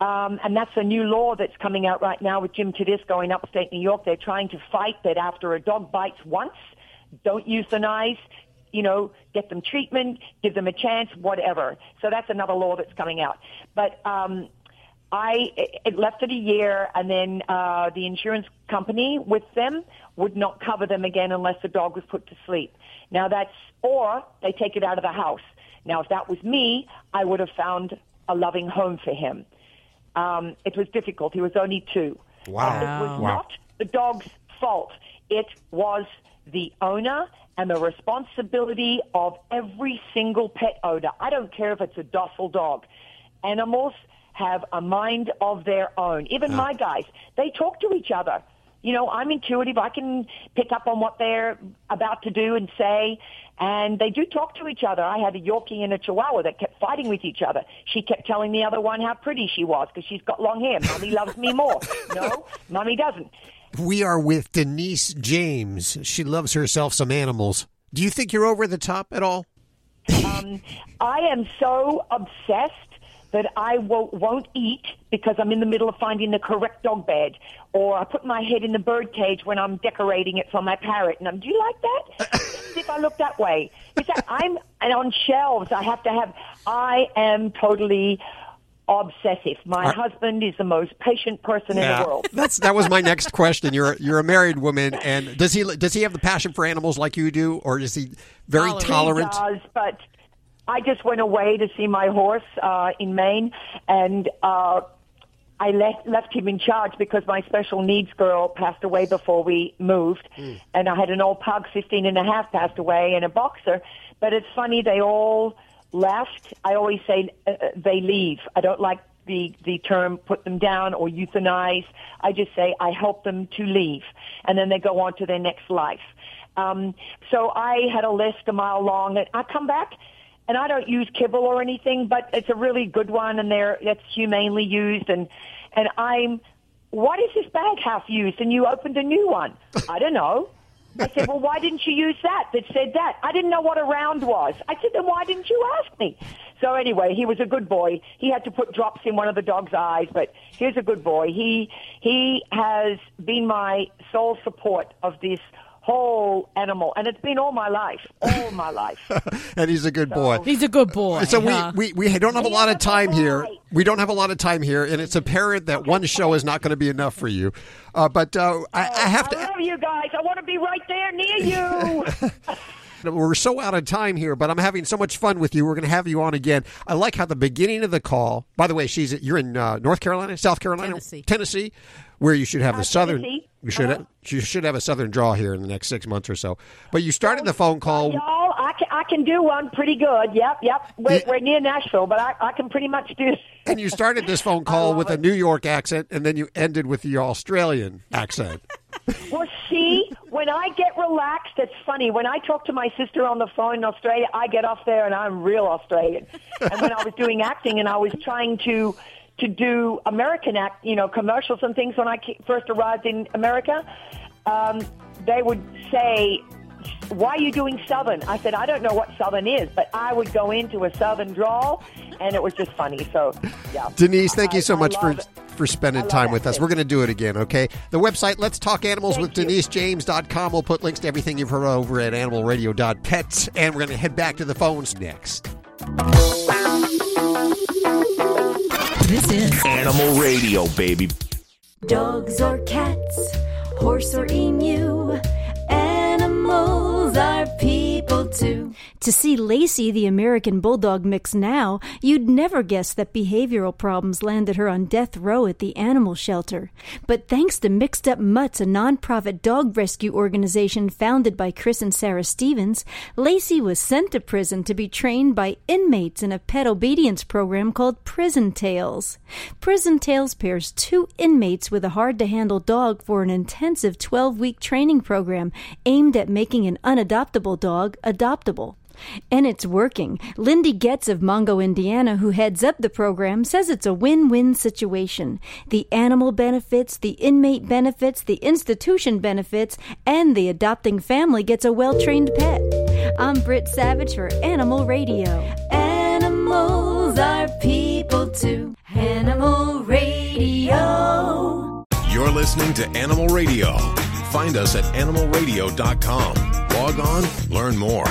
um, and that's a new law that's coming out right now with Jim Tedisco in upstate New York. They're trying to fight that after a dog bites once, don't euthanize. You know, get them treatment, give them a chance, whatever. So that's another law that's coming out. But um, I it- it left it a year, and then uh, the insurance company with them would not cover them again unless the dog was put to sleep. Now that's or they take it out of the house. Now, if that was me, I would have found a loving home for him. Um, it was difficult. He was only two. Wow. And it was Wow. not the dog's fault. It was the owner and the responsibility of every single pet owner. I don't care if it's a docile dog. Animals have a mind of their own. Even my guys, they talk to each other. You know, I'm intuitive. I can pick up on what they're about to do and say, and they do talk to each other. I had a Yorkie and a Chihuahua that kept fighting with each other. She kept telling the other one how pretty she was because she's got long hair. Mommy loves me more. (laughs) No, mommy doesn't. We are with Denise James. She loves herself some animals. Do you think you're over the top at all? Um, I am so obsessed that I won't, won't eat because I'm in the middle of finding the correct dog bed, or I put my head in the bird cage when I'm decorating it for my parrot. And I'm, do you like that? (laughs) If I look that way. Is that I'm and on shelves? I have to have. I am totally obsessive. My Are- husband is the most patient person in the world. That's that was my next (laughs) question. You're you're a married woman, and does he does he have the passion for animals like you do, or is he very tolerant? He does, but I just went away to see my horse uh, in Maine, and uh, I left left him in charge because my special needs girl passed away before we moved, and I had an old pug, fifteen and a half, passed away, and a boxer. But it's funny, they all left. I always say uh, uh, they leave. I don't like the the term put them down or euthanize. I just say I help them to leave, and then they go on to their next life. Um, so I had a list a mile long, and I come back, and I don't use kibble or anything, but it's a really good one, and they're it's humanely used, and and I'm. What is this bag half used? And you opened a new one. I don't know. I said, well, why didn't you use that that said that? I didn't know what a round was. I said, then why didn't you ask me? So anyway, he was a good boy. He had to put drops in one of the dog's eyes, but he's a good boy. He, he has been my sole support of this whole animal, and it's been all my life, all my life. (laughs) and he's a good boy. He's a good boy. So huh? we, we, we don't have a lot of time here. We don't have a lot of time here, and it's apparent that one show is not going to be enough for you. Uh, but uh, I, I have to. I love you guys. I want to be right there near (laughs) you. We're so out of time here, but I'm having so much fun with you. We're going to have you on again. I like how the beginning of the call. By the way, she's you're in uh, North Carolina, South Carolina, Tennessee. Tennessee, where you should have Uh, the southern. Tennessee. You should have, you should have a southern draw here in the next six months or so. But you started the phone call. Y'all, I can, I can do one pretty good. Yep, yep. We're, we're near Nashville, but I, I can pretty much do. And you started this phone (laughs) call with a New York accent, and then you ended with the Australian accent. (laughs) Well, see, when I get relaxed, it's funny. When I talk to my sister on the phone in Australia, I get off there and I'm real Australian. and when I was doing acting and I was trying to to do American act, you know, commercials and things when I first arrived in America, um, they would say, "Why are you doing Southern?" I said, "I don't know what Southern is," but I would go into a Southern drawl, and it was just funny. So, yeah. Denise, thank you so I much for it. for spending time with us. thing. We're going to do it again, okay? The website, Let's Talk Animals with Thank you. DeniseJames.com. We'll put links to everything you've heard over at animalradio.pets. And we're going to head back to the phones next. This is Animal Radio, baby. Dogs or cats, horse or emu, animals are people too. To see Lacey, the American Bulldog mix now, you'd never guess that behavioral problems landed her on death row at the animal shelter. But thanks to Mixed Up Mutts, a nonprofit dog rescue organization founded by Chris and Sarah Stevens, Lacey was sent to prison to be trained by inmates in a pet obedience program called Prison Tales. Prison Tales pairs two inmates with a hard to handle dog for an intensive 12 week training program aimed at making an unadoptable dog adoptable. And it's working. Lindy Getz of Mongo, Indiana, who heads up the program, says it's a win win situation. The animal benefits, the inmate benefits, the institution benefits, and the adopting family gets a well trained pet. I'm Britt Savage for Animal Radio. Animals are people too. Animal Radio. You're listening to Animal Radio. Find us at animalradio.com. Log on, learn more.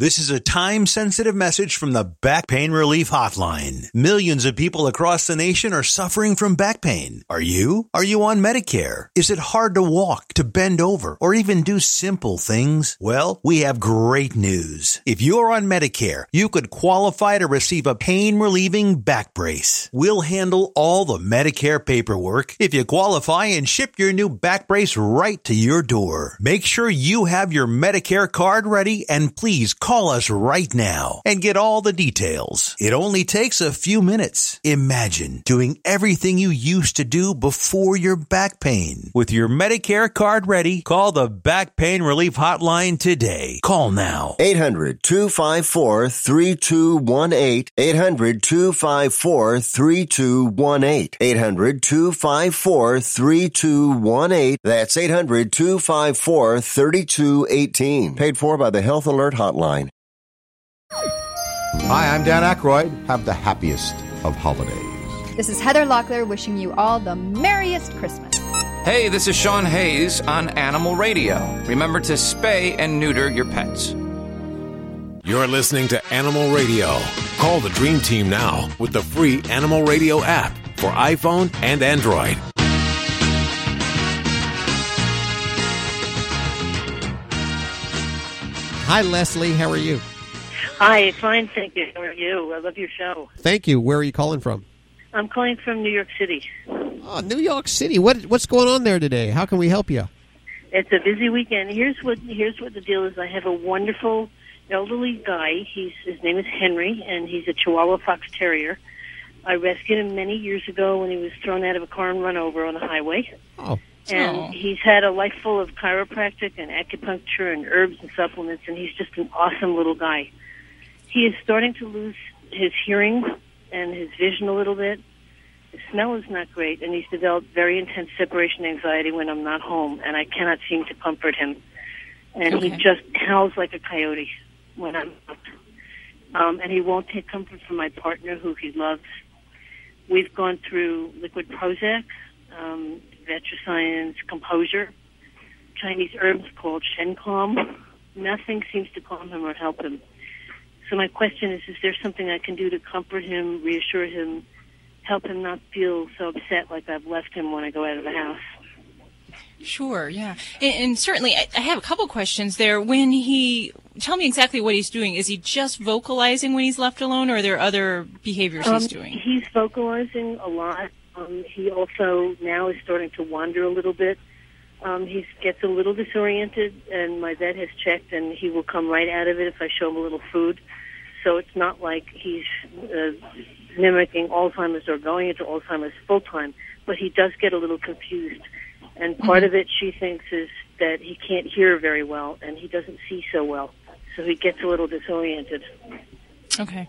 This is a time sensitive message from the Back Pain Relief Hotline. Millions of people across the nation are suffering from back pain. Are you? Are you on Medicare? Is it hard to walk, to bend over, or even do simple things? Well, we have great news. If you're on Medicare, you could qualify to receive a pain relieving back brace. We'll handle all the Medicare paperwork if you qualify and ship your new back brace right to your door. Make sure you have your Medicare card ready and please call us right now and get all the details. It only takes a few minutes. Imagine doing everything you used to do before your back pain. With your Medicare card ready, call the Back Pain Relief Hotline today. Call now. 800 254 3218. 800 254 3218. 800 254 3218. That's 800 254 3218. Paid for by the Health Alert Hotline. Hi, I'm Dan Aykroyd. Have the happiest of holidays. This is Heather Locklear wishing you all the merriest Christmas. Hey, this is Sean Hayes on Animal Radio. Remember to spay and neuter your pets. You're listening to Animal Radio. Call the Dream Team now with the free Animal Radio app for iPhone and Android. Hi, Leslie. How are you? Hi, fine, thank you. How are you? I love your show. Thank you. Where are you calling from? I'm calling from New York City. Oh, New York City. What what's going on there today? How can we help you? It's a busy weekend. Here's what here's what the deal is. I have a wonderful elderly guy. He's his name is Henry, and he's a Chihuahua Fox Terrier. I rescued him many years ago when he was thrown out of a car and run over on the highway. Oh. And Aw. he's had a life full of chiropractic and acupuncture and herbs and supplements, and he's just an awesome little guy. He is starting to lose his hearing and his vision a little bit. His smell is not great, and he's developed very intense separation anxiety when I'm not home, and I cannot seem to comfort him. And he just howls like a coyote when I'm out. Um, and he won't take comfort from my partner, who he loves. We've gone through liquid Prozac, um, VetriScience, Composure, Chinese herbs called Shen Calm. Nothing seems to calm him or help him. So my question is, is there something I can do to comfort him, reassure him, help him not feel so upset like I've left him when I go out of the house? Sure, yeah. And, and certainly, I, I have a couple questions there. When he, tell me exactly what he's doing. Is he just vocalizing when he's left alone, or are there other behaviors Um, he's doing? He's vocalizing a lot. Um, he also now is starting to wander a little bit. Um, he gets a little disoriented, and my vet has checked, and he will come right out of it if I show him a little food. So it's not like he's uh, mimicking Alzheimer's or going into Alzheimer's full time, but he does get a little confused. And part of it, she thinks, is that he can't hear very well, and he doesn't see so well. So he gets a little disoriented. Okay.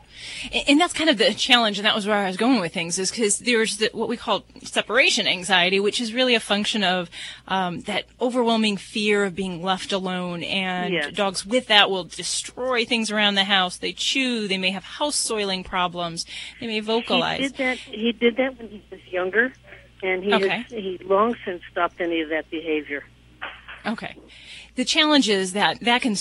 And- that's kind of the challenge, and that was where I was going with things, is because there's the, what we call separation anxiety, which is really a function of um, that overwhelming fear of being left alone. And Yes. dogs with that will destroy things around the house. They chew. They may have house soiling problems. They may vocalize. He did that. He did that when he was younger, and he Okay. has, he long since stopped any of that behavior. Okay. The challenge is that that can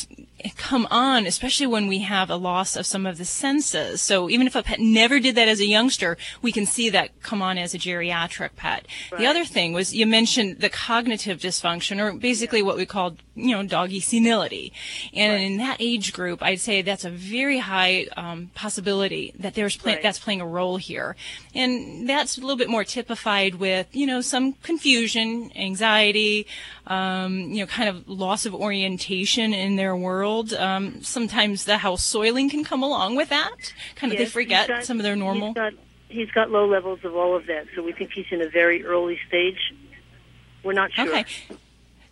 come on, especially when we have a loss of some of the senses. So even if a pet never did that as a youngster, we can see that come on as a geriatric pet. The other thing was you mentioned the cognitive dysfunction, or basically what we call, you know, doggy senility. And in that age group, I'd say that's a very high um, possibility that there's pla- Right. that's playing a role here. And that's a little bit more typified with, you know, some confusion, anxiety, um, you know, kind of loss of orientation in their world. Um, sometimes the house soiling can come along with that. Kind of Yes, they forget got- some of their normal. He's got, he's got low levels of all of that, so we think he's in a very early stage. We're not sure. Okay.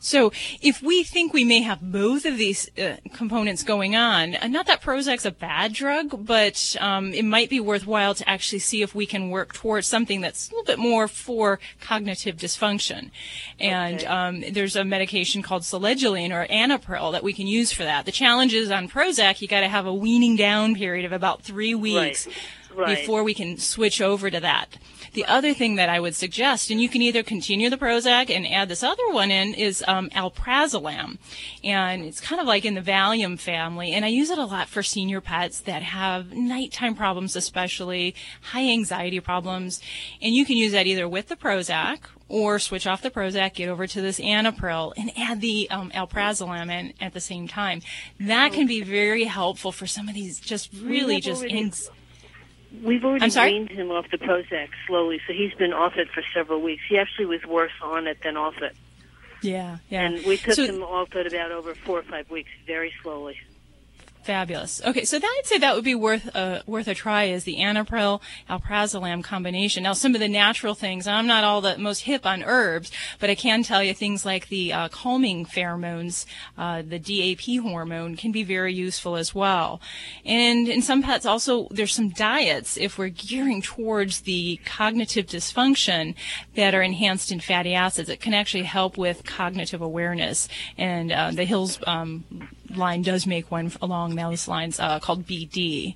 So if we think we may have both of these uh, components going on, uh, not that Prozac's a bad drug, but um, it might be worthwhile to actually see if we can work towards something that's a little bit more for cognitive dysfunction. And um, there's a medication called Selegiline or Anipryl that we can use for that. The challenge is on Prozac, you got to have a weaning down period of about three weeks Right. before we can switch over to that. The other thing that I would suggest, and you can either continue the Prozac and add this other one in, is um, alprazolam, and it's kind of like in the Valium family. And I use it a lot for senior pets that have nighttime problems, especially high anxiety problems. And you can use that either with the Prozac or switch off the Prozac, get over to this Anipryl, and add the um, alprazolam in at the same time. That can be very helpful for some of these just really just. anx- We've already weaned him off the Prozac slowly, so he's been off it for several weeks. He actually was worse on it than off it. Yeah, yeah. And we took So- him off it about over four or five weeks, very slowly. Fabulous. Okay, so that, I'd say that would be worth uh, worth a try is the Anipryl alprazolam combination. Now, some of the natural things, I'm not all the most hip on herbs, but I can tell you things like the uh, calming pheromones, uh, the DAP hormone, can be very useful as well. And in some pets, also there's some diets if we're gearing towards the cognitive dysfunction that are enhanced in fatty acids. It can actually help with cognitive awareness. And uh, the Hills um, line does make one along those lines uh, called BD.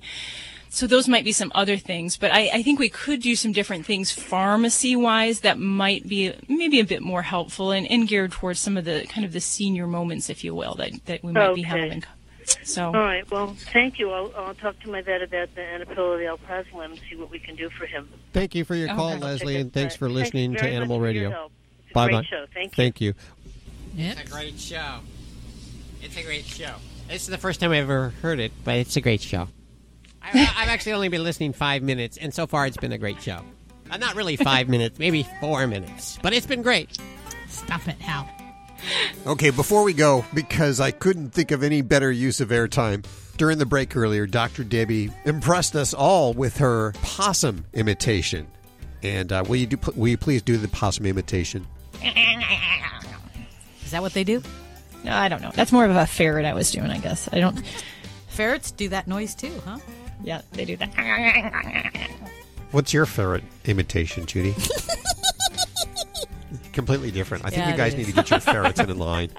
So those might be some other things, but I, I think we could do some different things pharmacy wise that might be maybe a bit more helpful and, and geared towards some of the kind of the senior moments, if you will, that, that we might be having. So All right. Well, thank you. I'll, I'll talk to my vet about the Anipryl or the alprazolam and see what we can do for him. Thank you for your call, I'll Leslie, and thanks for right. Thank listening you to Animal much for your Radio. help. It's a Bye great bye. show. Thank you. Thank you. It's a great show. It's a great show. This is the first time I've ever heard it, but it's a great show. I, I've actually only been listening five minutes, and so far it's been a great show. Uh, not really five minutes, maybe four minutes, but it's been great. Stop it, Hal. Okay, before we go, because I couldn't think of any better use of airtime, during the break earlier, Dr. Debbie impressed us all with her possum imitation. And uh, will you do? Will you please do the possum imitation? Is that what they do? No, I don't know. That's more of a ferret I was doing, I guess. I don't. Ferrets do that noise too, huh? Yeah, they do that. What's your ferret imitation, Judy? (laughs) Completely different. I think Yeah, you guys need to get your ferrets in (laughs) line.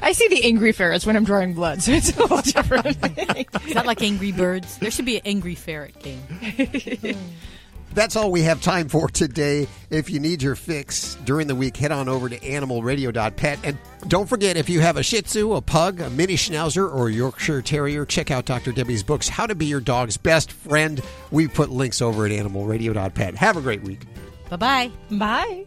I see the angry ferrets when I'm drawing blood, so it's a little different. (laughs) Is that like Angry Birds? There should be an Angry Ferret game. That's all we have time for today. If you need your fix during the week, head on over to animalradio.pet. And don't forget, if you have a Shih Tzu, a Pug, a Mini Schnauzer, or a Yorkshire Terrier, check out Dr. Debbie's books, How to Be Your Dog's Best Friend. We put links over at animalradio.pet. Have a great week. Bye bye bye.